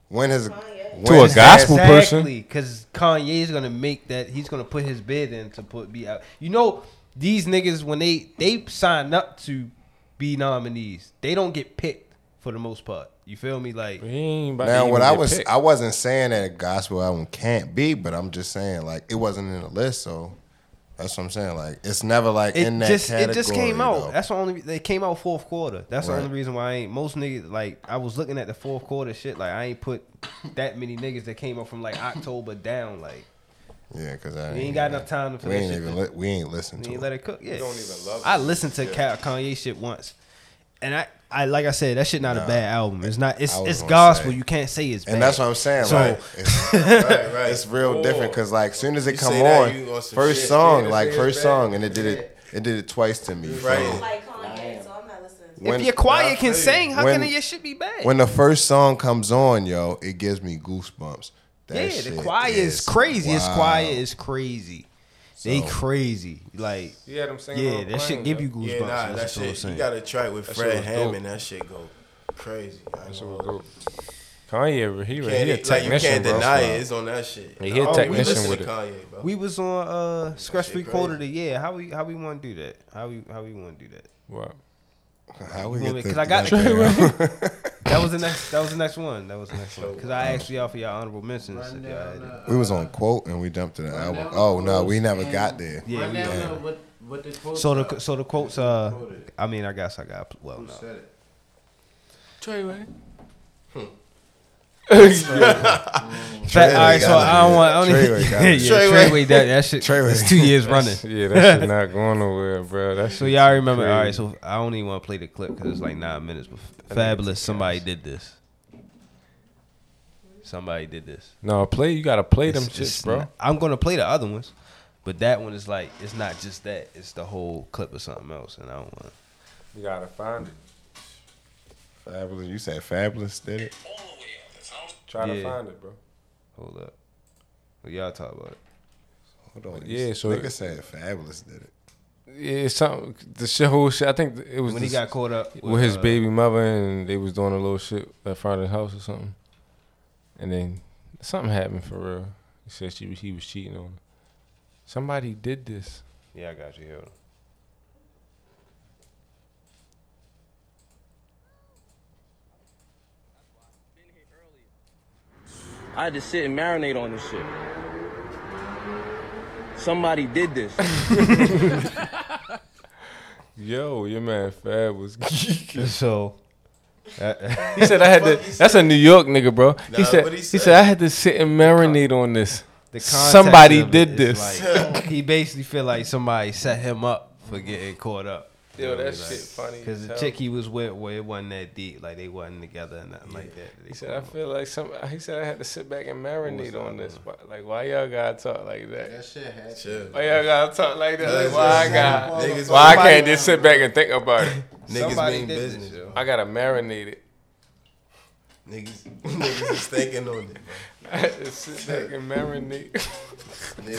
When has Kanye. To a when has- gospel person. Exactly, because Kanye is gonna make that. He's gonna put his bid in to put be out. You know, these niggas when they they sign up to be nominees, they don't get picked for the most part. You feel me? Like He ain't about to Now, what I was, picked. I wasn't saying that a gospel album can't be, but I'm just saying like it wasn't in the list, so that's what I'm saying. Like it's never like it in that just category. it just came out. though. That's the only. They came out fourth quarter. That's the only reason why I ain't most niggas like. I was looking at the fourth quarter shit. Like I ain't put that many niggas that came out from like October down. Like yeah, because I we ain't got enough time for We that ain't shit. even li- we ain't listen We to ain't it. let it cook. Yeah. don't even love it. I listened to Ka- Kanye shit once, and I, I like I said that shit not a bad album. It's not. It's it's gospel. say. You can't say it's bad. And that's what I'm saying. So- like, it's, Right, right. it's real different because like soon as it You come say that, on, you on some first shit. song, like first bad. song, and it did it. It did it twice to me. Right. I From- don't like Kanye, so I'm not listening. to when- if your choir can sing, how When- can your shit be bad? When the first song comes on, yo, it gives me goosebumps. That yeah, the choir is, crazy. His wild. choir is crazy. They So- crazy. Like Yeah, them singing yeah, that shit give you goosebumps. Yeah, nah, that That's what shit. You saying. got a track with That Fred. Hammond. That shit go crazy. I That shit know. was dope. Kanye, he, he, Can't, he like, you technician, can't bro. deny it. It's on that shit. Yeah, he a Oh, we technician with to it. Kanye, bro. We was on uh scratch shit three quarter of crazy. the year. How we how we want to do that? How we how we want to do that? What? How we You want get me- the, 'cause I got- goddamn- That was the next. That was the next one. That was the next one. Because I asked y'all for y'all honorable mentions. if y'all had it. we was on quote and we jumped to the album. Oh no, we never got there. Yeah, we down did. the- what, what the quotes So the so the quotes. Uh, I mean, I guess I got well. Who No. said it? Treyway. Mm. Fat, all right, so. I don't want. I don't Treyway got yeah, it. Treyway. Treyway. That that shit. Treyway. It's two years running. Yeah, that shit not going nowhere, bro. That So shit y'all too remember? All right, so I don't even want to play the clip because it's like nine minutes. But Fabolous, somebody did this. Somebody did this. No, play. You gotta play them It's- shits, it's bro. not- I'm gonna play the other ones, but that one is like it's not just that. It's the whole clip of something else, and I don't want. You gotta find it. Fabolous. You said Fabolous did it. Oh. Try to find it, bro. Hold up. Well, y'all talk about it. Hold on. Yeah, so- nigga said Fabolous did it. Yeah, it's something. The shit, whole shit. I think it was When he got caught up with his uh, baby mother, and they was doing a little shit at front of the house or something. And then something happened for real. He said she was, he was cheating on her. Somebody did this. Yeah, I got you. Hold on. I had to sit and marinate on this shit. Somebody did this. Yo, your man Fab was geeking. So, He said I had to. That's a New York nigga, bro. he said what'd he he said? I had to sit and marinate on this. the Somebody did this. like- he basically feel like somebody set him up for getting caught up. Yo, that shit funny. Because the chick he was with, well, it wasn't that deep. Like they wasn't together and nothing like that. They He said I feel like some. He said I had to sit back and marinate on this. But like, why y'all gotta talk like that? That shit had Chill. Why y'all gotta talk like that? Like, why I got? Why I can't just sit back and think about it? Niggas Somebody mean business. yo. I gotta marinate it. Niggas, niggas is thinking on it. I had to sit marinate.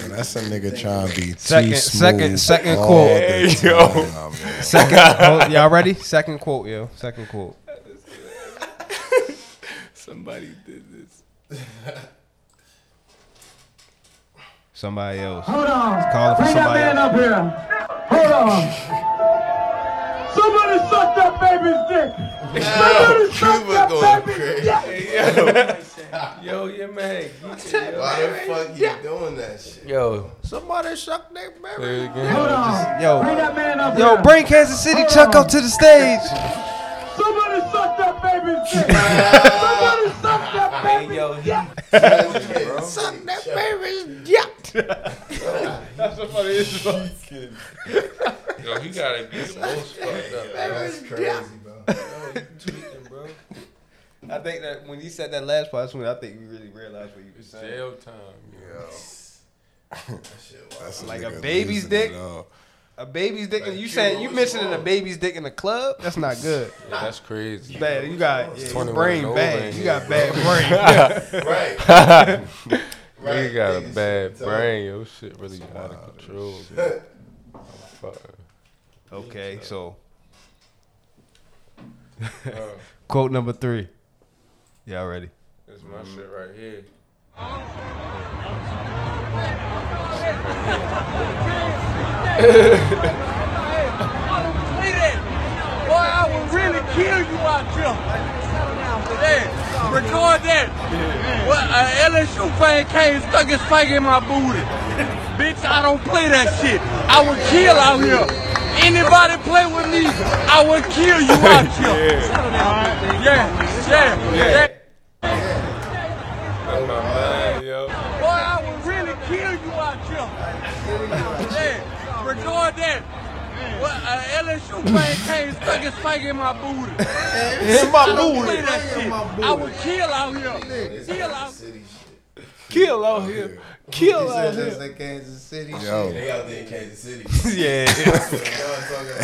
That's a nigga trying to be too Second- smooth second- second all quote. Hey, yo. man. Second, oh, y'all ready? Second quote, yo. Second quote. Somebody did this. Somebody else. Hold on. Calling for Bring that man else. up here. Hold on. Somebody suck that baby's dick. Somebody suck Cuba that going baby's crazy. dick. Yo, your man. Why the fuck you doing that shit? Yo, Somebody suck their baby. Hold on. Yo. Bring that man up Yo, here. bring Kansas City Chuck up to the stage. Somebody suck that baby's dick. Somebody suck that baby's yo, dick. Suck that Yo, he gotta be the most fucked up. That's crazy, bro. I think that when you said that last part, that's when I think you really realized what you were saying. Jail time. That's Like a baby's dick? A baby's dick, and you saying you mentioning a baby's dick in the club? That's not good. Yeah, that's crazy. Bad. You got yeah, your brain over bad. You here, got bad brain. Right. Nigga got a bad brain. Yo, shit really out of control. bro. Fuck. okay, so Uh, quote number three. Y'all ready? This my shit right here. Boy, I will really kill you out here. Hey, record that. What, uh, LSU fan came stuck his finger in my booty. Bitch, I don't play that shit. I will kill out here. Anybody play with me, I will kill you out here. Yeah, yeah, yeah. That's my man, yo. Boy, I will really kill you out here. Yeah, record that. What, uh, LSU fan came stuck his finger in my booty. In my I don't play that shit. I will kill out here. Kill out City shit. Kill out here. Kill He out said here. that's like Kansas City. Yo, They out there in Kansas City. yeah,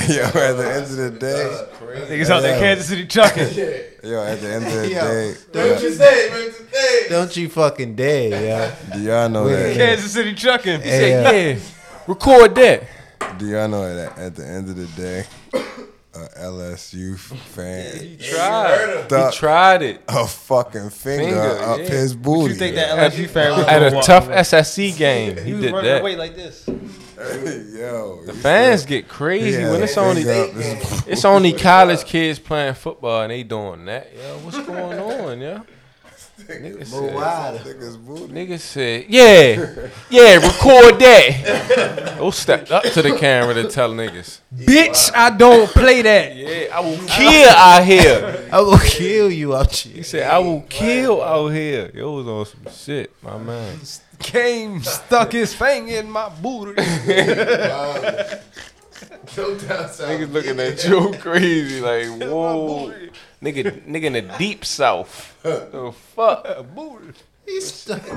yo, at the end of the day, niggas out there in Kansas City chucking. yo, at the end of the Yo. day, Don't you say it, man. Today. Don't you fucking dare, yeah. do y'all know that? Kansas City chucking. Hey, uh, Yeah. Record that. Do y'all know that at the end of the day, a LSU fan He tried. He tried it. a fucking finger, Finger, up yeah. his booty. You think that LSU fan was At gonna a walk tough away? SEC game, he, He was did running that. away like this. Yo, The fans get crazy when it's only it's only college kids playing football and they doing that. Yo, what's going on, yo? Nigga said, niggas booty. nigga said, yeah, yeah, record that. Go stepped up to the camera to tell niggas, Bitch, I don't play that. yeah, I will kill out here. I will kill you out here. He said, I will kill out here. Yo was on some shit, my man. Came, stuck his finger in my booty. Go down south. Niggas looking at Joe crazy like, whoa, nigga, nigga in the deep south. The fuck, He's stuck. Yo.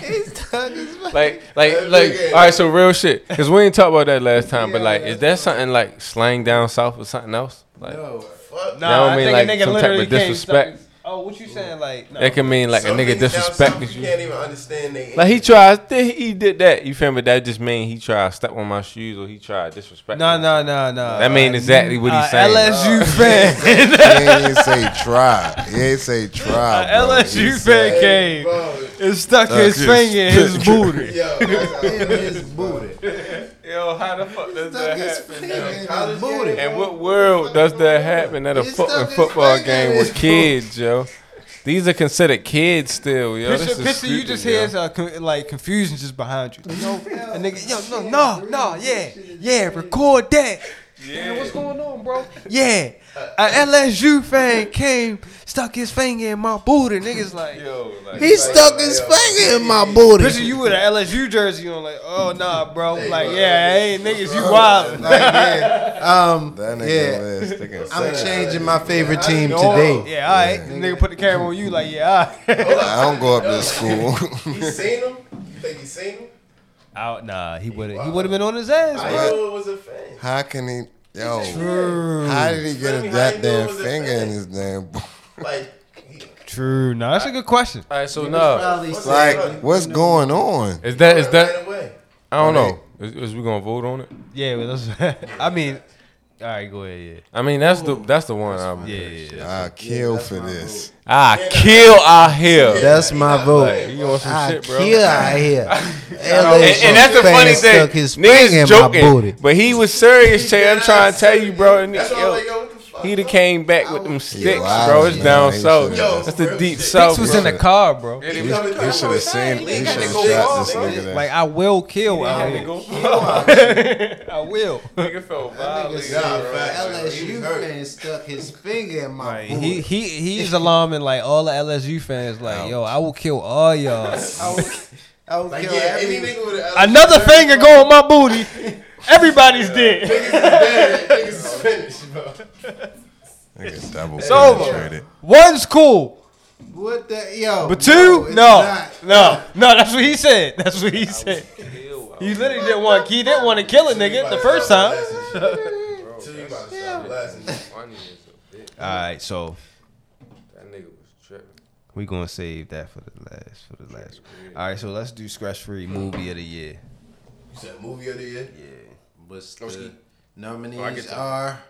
He's stuck his like, like, like. All right, so real shit. Cause we ain't talked about that last time, but like, is that something like slang down south or something else? Like, No, fuck. That don't mean, like, some type of came, disrespect. Stuck his- Oh, what you saying? Like, no. That can mean like a nigga niggas down south, You you. can't even understand they. Like he tried, th- he did that. You feel me? That just mean he tried to step on my shoes or he tried to disrespect. No, me. no, no, no. That mean exactly what he's Uh, saying. LSU fan. He ain't say try. He ain't say try. A bro. LSU He fan said- came Bro, and stuck Stuck his his finger in his booty. yo, that's Yo, how the fuck does that happen? college And what world does that happen at a fucking football game with kids, yo? These are considered kids still, yo. Picture, This is picture, you just hear uh, con- like confusion just behind you. No, a nigga, yo, no, no, no, yeah, yeah, record that. Yeah, what's going on, bro? Yeah, a LSU fan came, stuck his finger in my booty. Niggas like, Yo, like, He stuck his finger in my booty. picture you with an LSU jersey on, like, oh nah, bro, like, yeah, hey, niggas, you wild. Like, yeah. Um, That nigga yeah. over I'm changing my favorite team today. Yeah, all right. Nigga put the camera on you, like, yeah, all right. I don't go up to school. He seen him? You think he seen him? Out, nah, he would have, he would have been on his ass. I bro. know it was a fan. How can he? Yo, True. how did he get Feel me? a How you know goddamn it was a finger fan? in his damn? Like, True. No, that's a good question. All right, so no, Probably Like, what's going on? is that is that? ran away. I don't know. Is, is we gonna vote on it? Yeah, but that's. I mean, all right, go ahead. I mean, that's the that's the one. I'm, Yeah, yeah, yeah. yeah. I kill for this. I kill out here. That's my vote. Like, you want some I shit, bro? kill out here. And, and that's the funny thing. Stuck his Niggas joking, but he was serious. Che. I'm trying to tell you, bro. And That's yo, all they go, what the fuck? He'd have came back with them sticks, I bro. was It's down young. south. That's the deep Six south. Six was bro. in the car, bro. He He, he should have seen. He should have shot this nigga. There. Like I will kill out Had to here. go I will. Nigga felt violated. Nah, bro. facts. He LSU was fan stuck his finger in my booty. he he he's alarming like all the LSU fans. Like yo, I will kill all y'all. I would Like, kill yeah, every- any nigga Another finger go on my booty. Everybody's dead. Niggas is dead. Niggas is finished, bro. Nigga double It's over. One's cool, What the yo? but two, it's no, no, no. That's what he said. That's what he said. He literally didn't want. He didn't want to kill a nigga the first time. Till you about to stop blasting. Funny as a bitch. All right, so That nigga was tripping. we gonna save that for the last for the last. All right, so let's do ScressFree movie of the year. You said movie of the year? Yeah. What's Broski. the nominees Oh, I are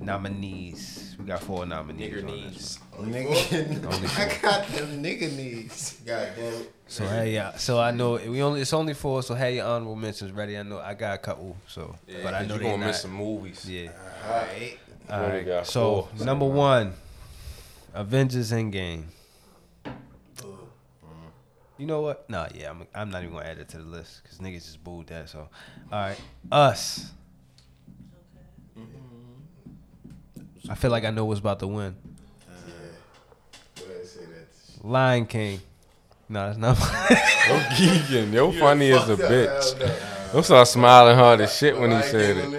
Nominees. We got four nominees. Nigger on knees. nigga. I got them nigga knees. God damn it. So hey, yeah. So I know we only it's only four. So have your honorable mentions ready. I know I got a couple. So, Yeah, but I know you they gonna not. miss some movies. Yeah. Alright. All only So four. number one, Avengers Endgame. You know what? Nah, yeah, I'm, I'm not even gonna add it to the list because niggas just booed that. So, all right, us. I feel like I know what's about to win. Go ahead, say that. Lion King. No, that's not. Yo, geeking. Yo, funny as a bitch. hell no. Yo started smiling hard as shit when he said King on it.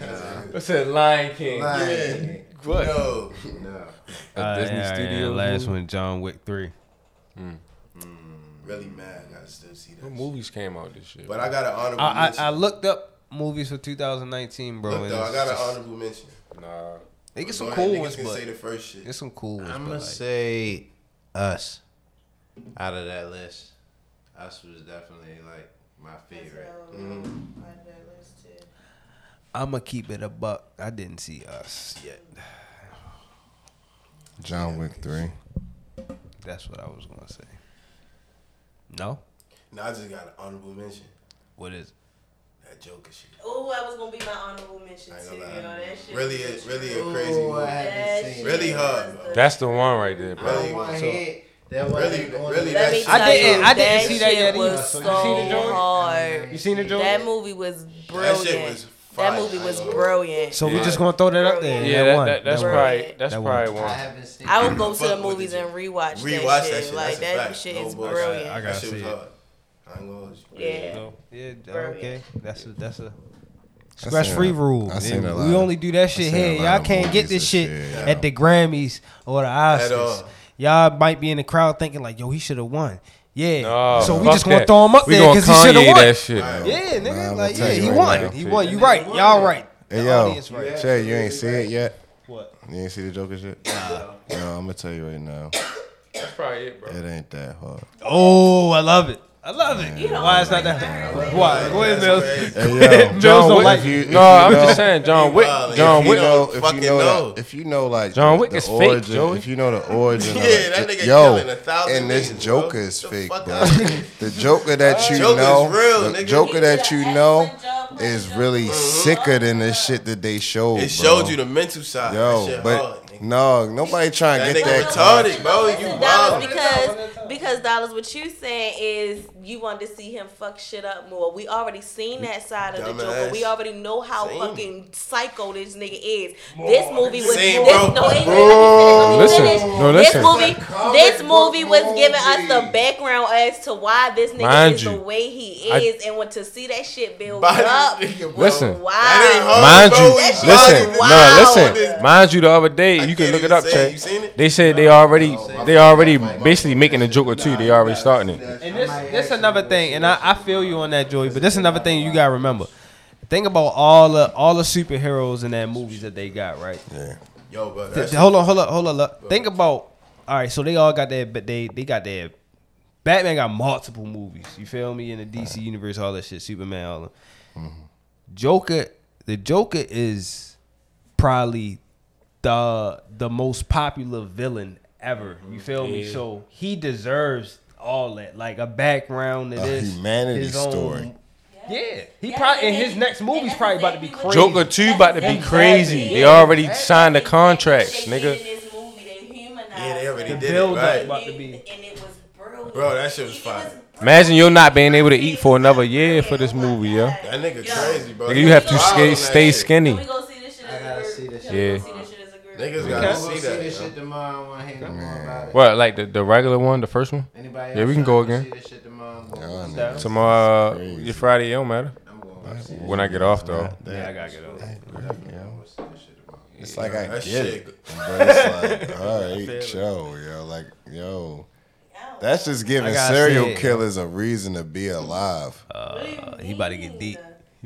there? I said Lion King. Yeah. What? No. A Uh, Disney yeah, yeah, last one, John Wick three. Really mad. I gotta still see that. What shit. movies came out this year? But I got an honorable I, I mention. I looked up movies for 2019, bro. Look, though, I got an just- honorable mention. Nah. They get some ahead, cool niggas ones, can but say the first shit. there's some cool ones. I'm gonna like, say us out of that list. Us was definitely like my favorite. Mm-hmm. I'm gonna keep it a buck. I didn't see us yet. John Wick three. That's what I was gonna say. No, No, I just got an honorable mention. what is? That Joker shit. Oh, that was gonna be my honorable mention I ain't too. gonna Yo, lie. that shit Really, was a, really a Ooh, crazy I movie. haven't That seen Really it. hard, bro. That's the one right there, bro. Really, One so- hit. That Really, really, the Let That's- I didn't- I didn't that see that shit yet was either. so You seen the joint? hard. You seen the joint? That movie was That brilliant. shit was That movie was brilliant. So we just gonna throw that up there. Yeah, that, that, that, that's that probably one. that's That probably I one. haven't seen I would go to the movies and rewatch, Rewatch that shit. that shit. Like that fact. shit is bullshit. brilliant. I gotta shit see was it. I ain't gonna. Yeah. Yeah, okay. That's a that's a ScressFree a- rule. I seen a we lot of- only do that shit seen here. Y'all can't get this and shit shit. at the Grammys or the Oscars. Y'all might be in the crowd thinking like, "Yo, he should have won." Yeah. No, so we just gonna that. throw him up we there because he should have won. that shit. Right. Yeah, nigga. Nah, like, yeah, he right won. now. He won. You right. Y'all right. Hey The yo, audience right. Che, you ain't see it yet. What? You ain't see the Joker shit? Nah. Yo, I'm gonna tell you right now. That's probably it, bro. It ain't that hard. Oh, I love it. I love it. Why is that that? Why? Go ahead, Mills. Hey, yo, Mills John don't Wick. like if you- if no, you I'm know- just saying, John Wick. Wow, John if you Wick. know, if you know, know. That, if you know, like John the- Wick the is fake, origin, Joey. If you know the origin, Yeah, of that nigga yo, killing a thousand and this niggas, Joker bro. is fake, bro. the Joker that you Joker's know, real, the nigga. Joker that you know is really mm-hmm. sicker than the shit that they showed. It showed you the mental side. that yo, but hard, no, nobody trying to get that. retarded, bro. You Dollars wild. because because dollars what you saying is you want to see him fuck shit up more. We already seen that side of the Joker. Dumbass. We already know how Same. fucking psycho this nigga is. This movie was Same, this, bro. no, ain't- Bro, let me listen. This movie, this movie was giving us the background as to why this nigga Mind is you, the way he I- is, and when to see that shit build up. nigga. Listen. Wow. That ain't hard, Mind bro. you, listen, no, listen. Mind you, the other day, I you can can't look it up, say it. Che. You seen it? They said they already, they already basically making the Joker too. They already starting it. And this, this another thing, and I, I feel you on that, Joey. But this another thing you gotta remember. Think about all the all the superheroes in that movies that they got, right? Yeah. Yo, bro. Th- hold on, hold on, hold on. look. Think about all right. So they all got their, but they they got their. Batman got multiple movies. You feel me in the DC universe, all that shit. Superman, all them. Joker, the Joker is probably the the most popular villain ever. You mm, feel me? So he deserves all that, like a background to A this humanity his own- story. Yeah, he probably in his next movie's probably about to be crazy. Joker two about to be crazy. They already signed the contracts, nigga. this movie, they humanized Yeah, they already The did it, build up right? about to be. and it was brilliant. Bro, that shit was fire. Imagine you're not being able to eat for another year for this movie, yo. That nigga crazy, bro. Nigga, you have to stay, stay skinny. Can we go see this shit as a gotta see this Can shit. we Yeah. Niggas Okay. gotta We'll see see that. this shit tomorrow. I want to hear no more about it. What, like the, the regular one, the first one? Anybody Yeah, we can tryna go See again. this shit tomorrow. I'm Y'all going. niggas Tomorrow, your Friday, it don't matter. I'm going. to see this When I get off though. Yeah, I gotta get over. it. It's like I That get shit it, but it's like, all right, show, yo, like, yo, that's just giving serial killers a reason to be alive. Uh, he about to get deep.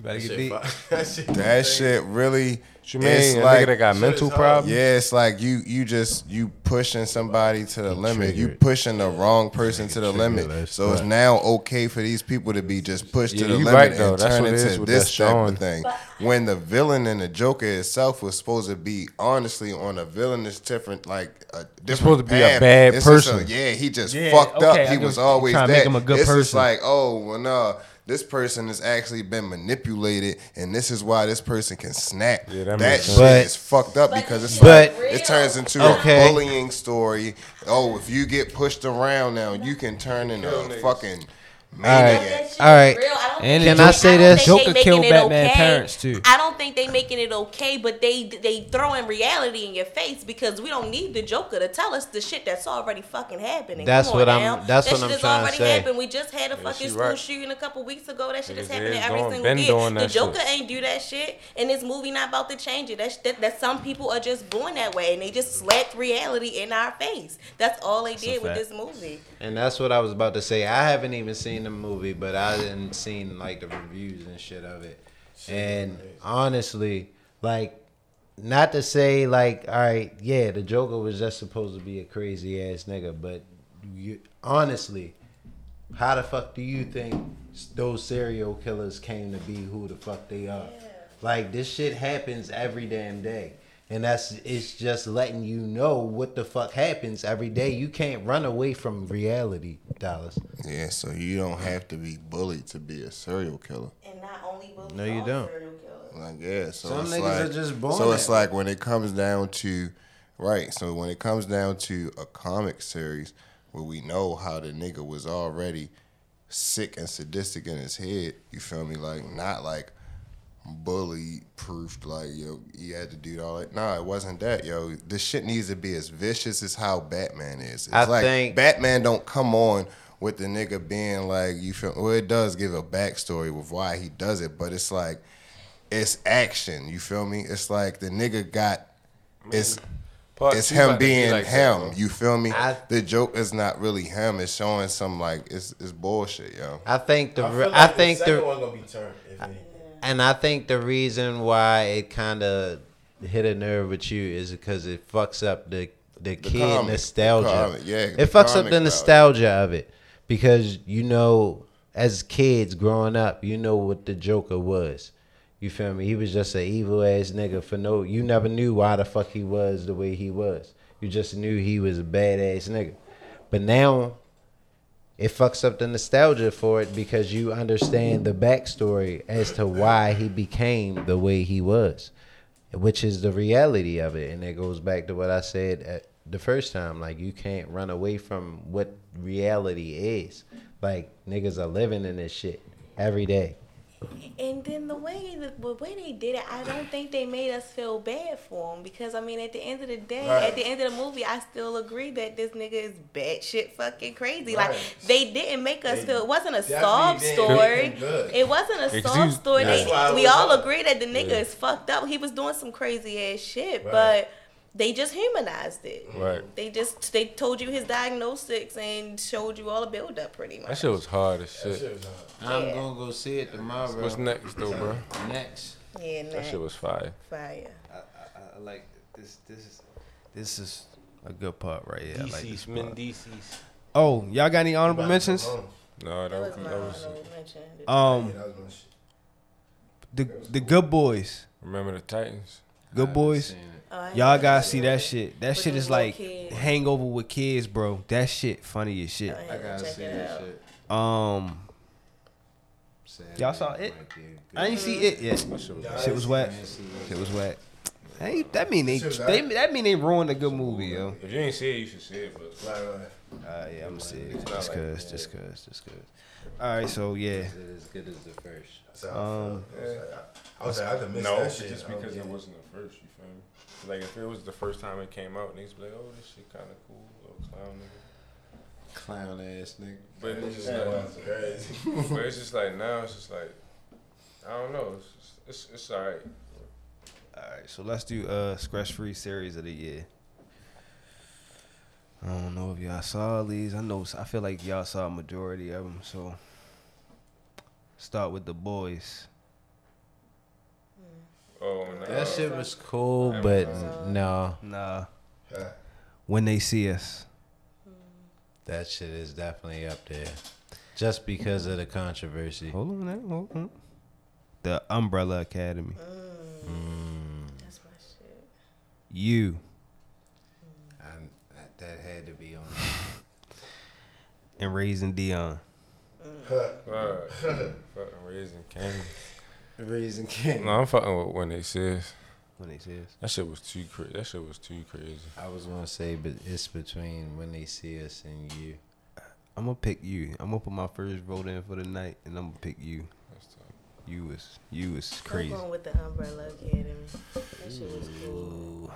He about to That get shit deep. That shit That shit really, What you mean? it's a like, nigga that got mental problems? yeah, it's like you, you just you pushing somebody to the limit. You pushing the wrong person to the limit. that So it's now okay for these people to be just pushed Yeah, to the limit right, and That's turn what it is into this that type showing. of thing. When the villain and the Joker itself was supposed to be honestly on a villainous different, like a different supposed to be a bad It's just a- person. yeah, he just Yeah, fucked okay, up. I He was always trying to that. make him a good it's just person. like, oh, well, no. This person has actually been manipulated, and this is why this person can snap. Yeah, that that shit. But- is fucked up because it's But- like it turns into Okay. a bullying story. Oh, if you get pushed around now, you can turn into a fucking maniac. That shit All right. is. I don't And Can they- I say don't this? think Joker they killed making it Batman okay. parents, too. I don't think they making it okay, but they they throwing reality in your face because we don't need the Joker to tell us the shit that's already fucking happening. That's Come on what I'm- that's that what I'm has trying to say. happened. We just had a fucking school right. shooting a couple weeks ago. That shit is happening every doing- single been day. The Joker shit. ain't do that shit, and this movie not about to change it. That's that, that some people are just born that way, and they just slapped reality in our face. That's all they did with fact. this movie. And that's what I was about to say. I haven't even seen the movie, but I didn't seen like the reviews and shit of it. And honestly, like not to say like, all right, yeah, the Joker was just supposed to be a crazy ass nigga, but you, honestly, how the fuck do you think those serial killers came to be who the fuck they are? Like this shit happens every damn day. And that's it's just letting you know what the fuck happens every day. You can't run away from reality, Dallas. Yeah, so you don't have to be bullied to be a serial killer. And not only bullies, No, you don't. serial. Like yeah, so Some it's niggas like, are just born So it's that like when it comes down to right. So when it comes down to a comic series where we know how the nigga was already sick and sadistic in his head, you feel me? Like not like bully proofed like yo he had to do all that. Nah, it wasn't that, yo. This shit needs to be as vicious as how Batman is. It's I like think- Batman don't come on with the nigga being like you feel well it does give a backstory with why he does it, but it's like it's action, you feel me? It's like the nigga got it's Part it's two him about to be being like him. bro. you feel me? I- the joke is not really him. It's showing some like it's it's bullshit, yo. I think the I, re- feel I think the second the one gonna be turned. If any. And I think the reason why it kind of hit a nerve with you is because it fucks up the the, kid comic, the nostalgia. comic, yeah, it fucks up the nostalgia of it because you know, as kids growing up, you know what the Joker was. You feel me? He was just an evil ass nigga for no. You never knew why the fuck he was the way he was. You just knew he was a badass nigga. But now it fucks up the nostalgia for it because you understand the backstory as to why he became the way he was, which is the reality of it. And it goes back to what I said at the first time. Like, you can't run away from what reality is. Like, niggas are living in this shit every day. And then the way the, the way they did it, I don't think they made us feel bad for him because I mean, at the end of the day, Right. at the end of the movie, I still agree that this nigga is batshit fucking crazy. Right. Like they didn't make us They feel. It wasn't a definitely sob story. make him good. It wasn't a Yeah, 'cause sob story. That's They- we all up. agree that the nigga Yeah. is fucked up. He was doing some crazy ass shit, Right. but. They just humanized it. Right. They just they told you his diagnostics and showed you all the build up pretty much. That shit was hard as That shit. shit was hard. I'm Yeah. gonna go see it tomorrow. What's next though, bro? Next. yeah, Next. That nah, shit was fire. fire. I, I, I like this. This is this is a good part right here. I like this DC's, men. DC's. Oh, y'all got any honorable About mentions? No, that That was, was my that was honorable mention. Um, Yeah, that was my shit. the the Good Boys. remember the Titans. Good Boys. Oh, Y'all gotta seen see that shit. That shit is like kid. Hangover with kids, bro. That shit funny as shit. I I gotta see that out. shit. Um, Y'all saw it? I ain't see it yet. Shit was wet. Shit was whack. Shit was whack. Hey, that mean they, they that mean they ruined a good movie, yo. If you ain't see it, you should see it. But Right, right. Uh, yeah, I'm gonna see it. It's not Just cause, just cause, just cause. All right, so yeah. Is it as good as the first? That's how I Um, felt. I was like, I was like, I could miss no, that shit. just because get it wasn't the first. You feel me? Like if it was the first time it came out, niggas be like, "Oh, this shit kind of cool, little clown nigga." Clown ass nigga. But it's just That like, crazy. but it's just like now, it's just like, I don't know. It's just, it's it's alright. All right, so let's do uh ScressFree series of the year. I don't know if y'all saw these. I know I feel like y'all saw a majority of them. So start with the boys. Oh, and, uh, That shit was cool, but uh, no, Nah, when they see us. Hmm. that shit is definitely up there. Just because of the controversy. Hold on, now, hold on. The Umbrella Academy. Mm. Mm. That's my shit. You. I, that, that had to be on. and Raising Dion. Fuck, fucking raising King. Reason King. No, I'm fucking with when they says When they see us. that shit was too crazy. That shit was too crazy. I was gonna say, but it's between when they see us and you. I'm gonna pick you. I'm gonna put my first vote in for the night, and I'm gonna pick you. You was you was I'm crazy. going with the Umbrella Academy. That shit was cool.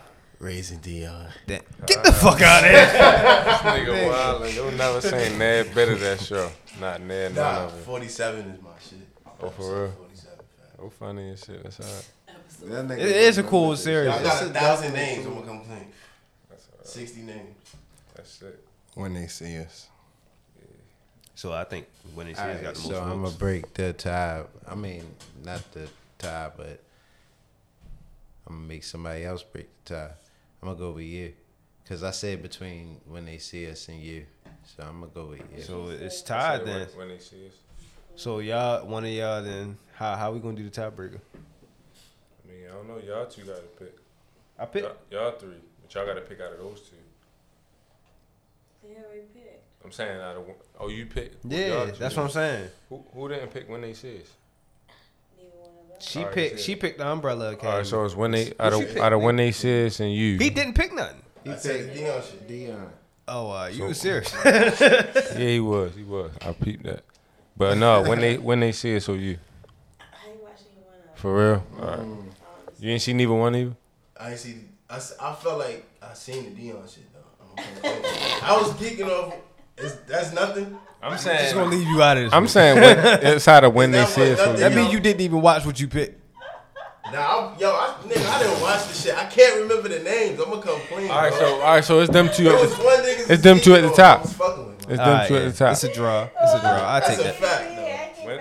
Raising Dion. That, get the fuck out of here. This nigga wild and you'll never say Ned better that show. Not Ned, none of it. 47 is my shit. Oh, for real? 47, fam. Oh, funny and shit. That's alright. That nigga It is a cool this series. Y'all shit. got a thousand names. I'm gonna come clean. That's alright. 60 names. That's it. When they see us. So I think when they see us got the most so I'm gonna break the tie. I mean, not the tie, but I'm gonna make somebody else break the tie. I'm gonna go with you, cause I said between when they see us and you. So I'm gonna go with you. So it's tied then. When they see us. So y'all, one of y'all, then how how we gonna do the tiebreaker? I mean, I don't know. Y'all two got to pick. I pick. Y'all, y'all three. But y'all got to pick out of those two. They already picked. I'm saying out of one. Oh, you pick. Yeah, that's what I'm saying. Who, who didn't pick when they see us? Neither one of us. She Alright, picked. She picked the Umbrella Academy. All right, so it's when they out What you of pick, out of when they see us and you. he didn't pick nothing. I said Dion shit. Dion. Oh, uh, you So- was serious. Yeah, he was. He was. I peeped that. But no, when they when they see it, so you. I ain't watching either one of. For real? All right. You ain't seen neither one of you? I ain't see. I, s- I felt like I seen the Dion shit though. I'm gonna come clean. I was geeking off. It's, that's nothing. I'm saying. Just gonna leave you out of this. I'm one. saying when, it's out of when they That see was us. That you. means you didn't even watch what you picked. Nah, I, yo, I, nigga, I didn't watch the shit. I can't remember the names. I'm gonna come clean. All right, bro. so all right, so it's them two. There At was the, one nigga. it's them two at the I top. was fucking with. it's them Alright, two yeah. at the top. It's a draw. It's a draw. I That's take a that. fact. Though. When-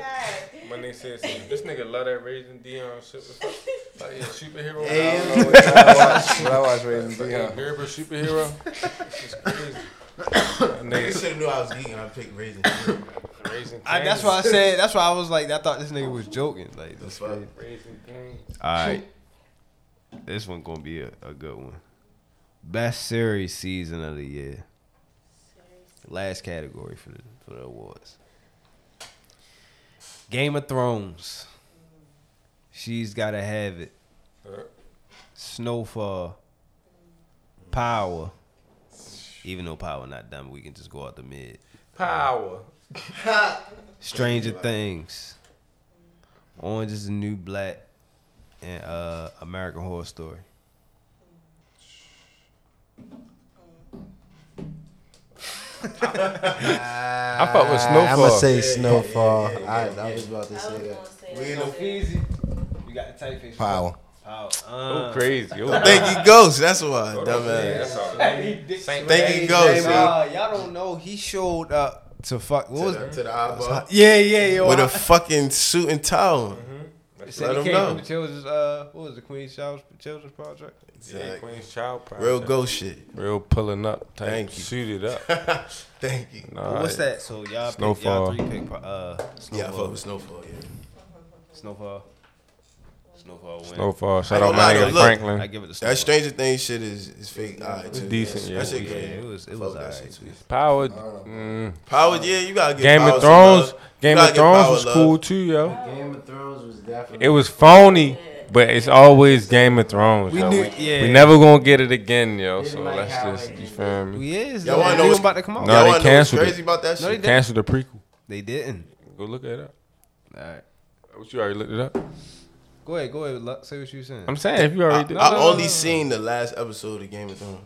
when they said this nigga love that raising Dion shit. Oh yeah, superhero. Hey. What I watch, what I watch raising three, huh? Gerber superhero. It's crazy. Nigga Nigga, should have knew I was geeking. I picked raisin. Raisin I, that's why I said. That's why I was like, I thought this nigga was joking. Like, The that's fuck? crazy. Raisin Cane's. All right, this one gonna be a, a good one. Best series season of the year. Last category for the for the awards. Game of Thrones. She's gotta have it. Snowfall. Power. Even though Power not done, we can just go out the mid. Power. Stranger Things. Orange is the New Black. And uh, American Horror Story. I fuck with Snowfall. I'm Snowfall. gonna say Snowfall. I, I was about to say that. We in the Easy. You got the typeface. Power. Power. Go crazy. Go Thank you, Ghost. That's why, dumbass. That's all. Saint Thank you, Ghost. Uh, y'all don't know. He showed up to fuck. What To was the, to the eyeball. Yeah, yeah, yo. With I- a fucking suit and towel. said let he him came know. from the children's. Uh, what was the Queen's Child Children's Project? Yeah, Queen's Child Project. Real ghost shit. Real pulling up. Type Thank you. Shoot it up. Thank you. Nah, What's that? So y'all, pick, y'all three pick. Uh, Yeah, I Snowfall. fuck with Snowfall. Yeah. Snowfall. Snowfall. Win. Snowfall. Shout I out ain't my gonna nigga look, Franklin. I give it to Snowfall. That Stranger Things shit is, is fake. Alright, too. decent, yeah. That shit Yeah, great. it was. It was that alright. Power. Mm. Power, yeah, you gotta get Game of Thrones. love. Game of Thrones was love. cool too, yo. Game of Thrones was definitely. It was phony, but it's always Game of Thrones. We knew- we, yeah. we never gonna get it again, yo. Didn't So like let's how just you feel me? We is. Y'all wanna know what's- about to come out. No, they wanna know what's canceled it. crazy about that No, they shit? did. Cancel the prequel. They didn't. Go look it up. All right. What you already looked it up? Go ahead. Go ahead. Say what you saying. I'm saying if you I, already did. I No, no, only no, no. seen the last episode of Game of Thrones.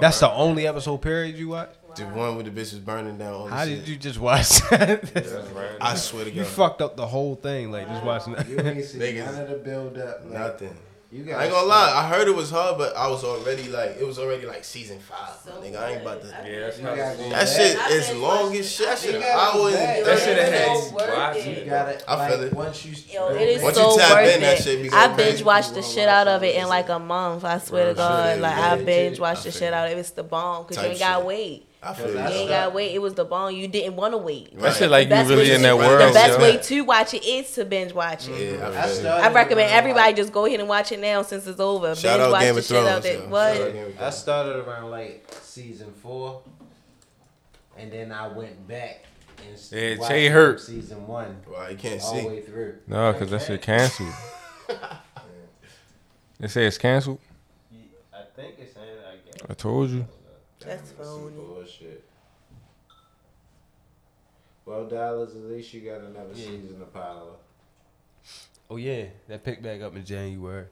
That's the only episode period you watch. The one with the bitch was burning down all the How shit. did you just watch that? I swear to God, you fucked up the whole thing. Like just watching that. You that. ain't see Niggas- none of the build up. Like, Nothing. You I got. ain't gonna lie, I heard it was hard, but I was already like, it was already like season five. nigga, I ain't about to. Yeah, that's You how it go. That shit I is long as shit. I I should been. I would. That shit have It's had. so worth You it. I feel like, it. Once you. Yo, it is Once you so tap worth in, that it. shit be I binge watched the shit out of it in like a month. I swear to God, like I binge watched the shit out of it. It's the bomb because you ain't gotta wait. I feel You you. ain't gotta wait. It was the bomb. You didn't want to wait. That shit like you really in that the world. The best yo. way to watch it is to binge watch it. Yeah, I I feel it. started. I recommend everybody just go ahead and watch it now since it's over. Shout binge out watch Game the of shit out Thrones. What? Shout out Game of I started around like season four, and then I went back and s- Yeah, watched hurt. season one Well, you can't all the see. way through. No, because that shit canceled. They say it's canceled. I think it's. I guess. I told you. That's phony. Bullshit. Well, dollars at least you got another season of power. Oh yeah, that picked back up in January.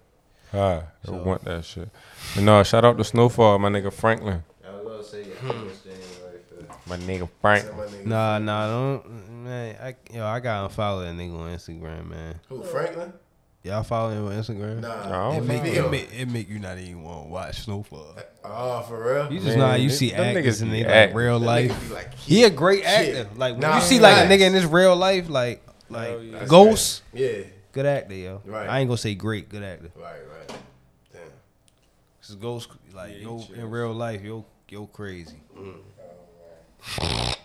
Hi, I So- want that shit. But no, shout out to Snowfall, my nigga Franklin. I was gonna say your hmm. first My nigga Franklin. My nigga. Nah, nah, don't man. I yo, I gotta follow that nigga on Instagram, man. Who, Franklin? Y'all follow him on Instagram? Nah. I It don't make, Video. it, make, it make you not even want to watch Snowfall. Oh, for real? You just Man, know how you see them actors niggas and be they like acting. real That life. like, He a great Shit. actor. Like when Nah, you see like a facts. nigga in his real life, like like Hell yeah. Ghost, Yeah. good actor, yo. Right. I ain't gonna say great, good actor. Right, right. Damn. Cause Ghost, like Yeah, yo, he chill. in real life, yo, yo crazy. Mm.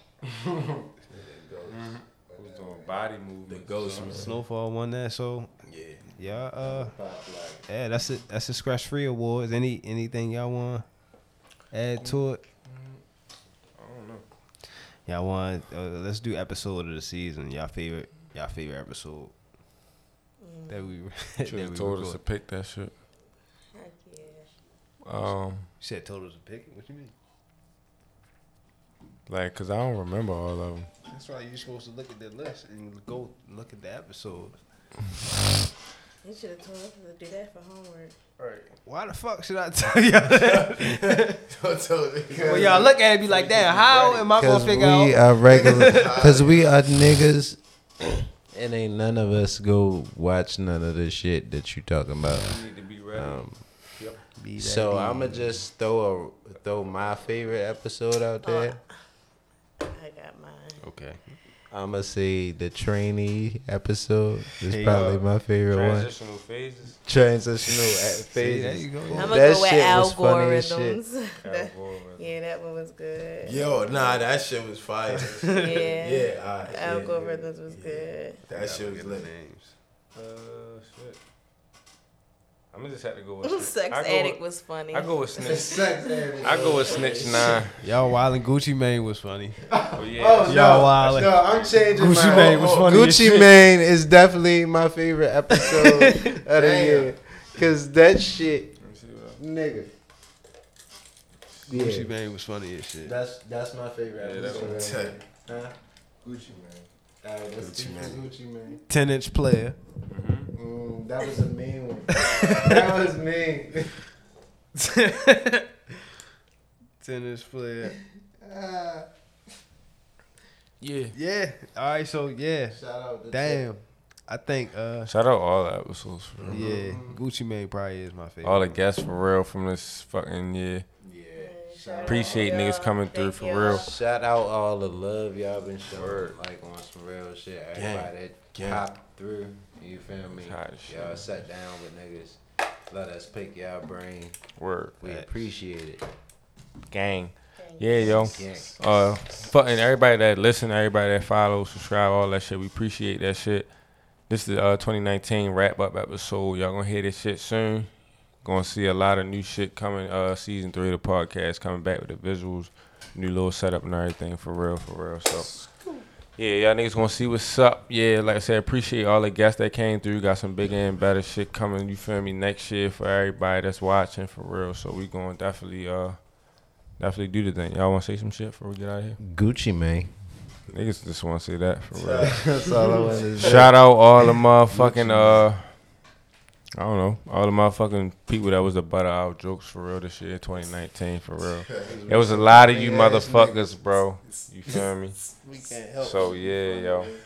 Who's doing body The movement? ghost, man. Snowfall won that, so Yeah. Yeah, uh, like yeah, that's it. That's the ScressFree Awards. Any anything y'all want add to it? I don't know. Y'all want? Uh, let's do episode of the season. Y'all favorite? Y'all favorite episode? That we that Should have told us to pick that shit. Heck yeah. Um, You said told us to pick it. What you mean? like, cause I don't remember all of them. That's why you're supposed to look at the list and go look at the episode. You should have told us to do that for homework. Right. Why the fuck should I tell y'all that? Don't tell me. well, y'all look at it be like, damn, how am I gonna Cause figure we out? are regular. Cause we are niggas. And ain't none of us go watch none of the shit that you talking about. You need to be ready. Um, Be so. I'ma just throw a throw my favorite episode out there. I got mine. okay. I'ma say the trainee episode is Hey, probably uh, my favorite one. Transitional phases. Transitional at See, phases. there you go. I'm gonna That go with shit was funny as shit. algorithms. That- yeah, that one was good. Yo, nah, that shit was fire. Yeah. yeah, alright, yeah, Algorithms was good. That shit was lit. Uh, shit. I'm gonna just have to go with Sex I go Addict with- was funny. I go with Snitch. Sex addict. I go with Snitch Nine. Y'all Wild and Gucci Mane was funny. Oh yeah. Oh Y'all no, wildin'. no, I'm changing Gucci my Mane was funny as Gucci shit. Mane is definitely my favorite episode of the year. Cause that shit, nigga. Gucci Yeah, Mane was funny as shit. that's that's my favorite Yeah, that episode. one. Huh? Gucci Mane. Alright, let's Gucci speak to Mane. Gucci Mane. Ten inch player. Mm-hmm. Mm, that was a mean one. that was mean. Tennis inch player. Ah, Yeah. Yeah. All right. So yeah. shout out to Damn. I think. uh Shout out all the episodes. For real. Yeah. Gucci Mane probably is my favorite. All the guests for real from this fucking year. Appreciate niggas coming through for real. Shout out all the love y'all been showing, like on some real shit. Everybody that Gang. popped through, you feel me? Hot. Y'all sat down with niggas, let us pick y'all brain. Word. We appreciate it. Gang. Yeah, yo. Uh, fucking everybody that listen, everybody that follow, subscribe, all that shit. We appreciate that shit. This is uh 2019 wrap up episode. Y'all gonna hear this shit soon. Gonna see a lot of new shit coming. Uh, season three of the podcast coming back with the visuals, new little setup and everything for real, for real. So. Yeah, y'all niggas gonna see what's up. Yeah, like I said, appreciate all the guests that came through. Got some bigger and better shit coming. You feel me? Next year for everybody that's watching for real. So we gonna definitely uh definitely do the thing. Y'all wanna say some shit before we get out of here? Gucci Mane. Niggas just wanna say that for real. That's all I want to say. Shout out all the motherfucking uh I don't know, all the motherfucking people that was the butt of our jokes for real this year, 2019 for real. It was a lot of you motherfuckers, bro. You feel me? We can't help So yeah, yo.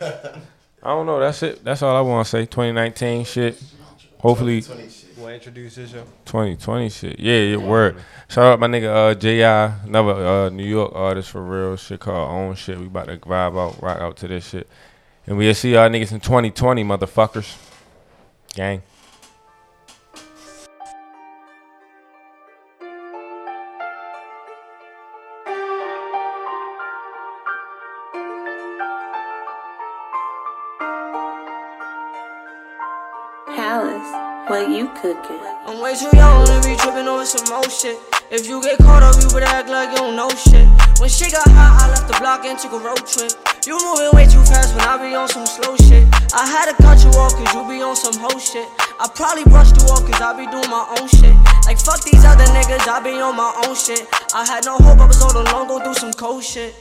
I don't know. That's it. That's all I want to say. 2019 shit. Hopefully 20 shit. Want to introduce this show? 2020 shit. Yeah, your word. Shout out my nigga uh J.I. Another uh, New York artist for real. Shit called Own Shit. We about to vibe out, rock out to this shit. And we'll see y'all niggas in 2020, motherfuckers. Gang. Cooking? I'm way too young to be tripping over some more shit. If you get caught up, you better act like you don't know shit. When shit got hot, I left the block and took a road trip. You moving way too fast when I be on some slow shit. I had to cut you off cause you be on some hoe shit. I probably brushed you off cause I be doing my own shit. Like fuck these other niggas, I be on my own shit. I had no hope, I was all alone, go through some cold shit.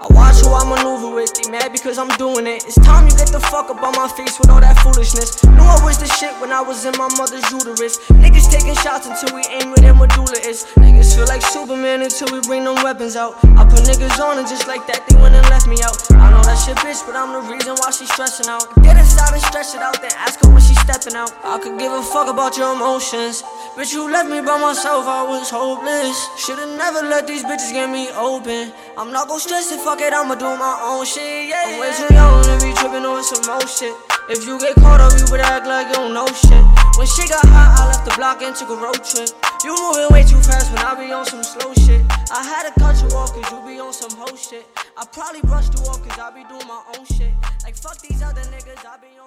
I watch who I maneuver with, they mad because I'm doing it. It's time you get the fuck up on my face with all that foolishness. Knew I was the shit when I was in my mother's uterus. Niggas taking shots until we aim where their medulla is. Niggas feel like Superman until we bring them weapons out. I put niggas on and just like that, they went and left me out. I know that shit, bitch, but I'm the reason why she stressing out. Get inside and stretch it out, then ask her when she stepping out. I could give a fuck about your emotions. Bitch, you left me by myself, I was hopeless. Should've never let these bitches get me open. I'm not gon' stress it, fuck it, I'ma do my own shit, yeah. I'm way too young to be tripping over some more shit. If you get caught up, you better act like you don't know shit. When she got hot, I left the block and took a road trip. You moving way too fast when I be on some slow shit. I had to cut you off cause you be on some hoe shit. I probably brushed you off cause I be doing my own shit. Like fuck these other niggas, I be on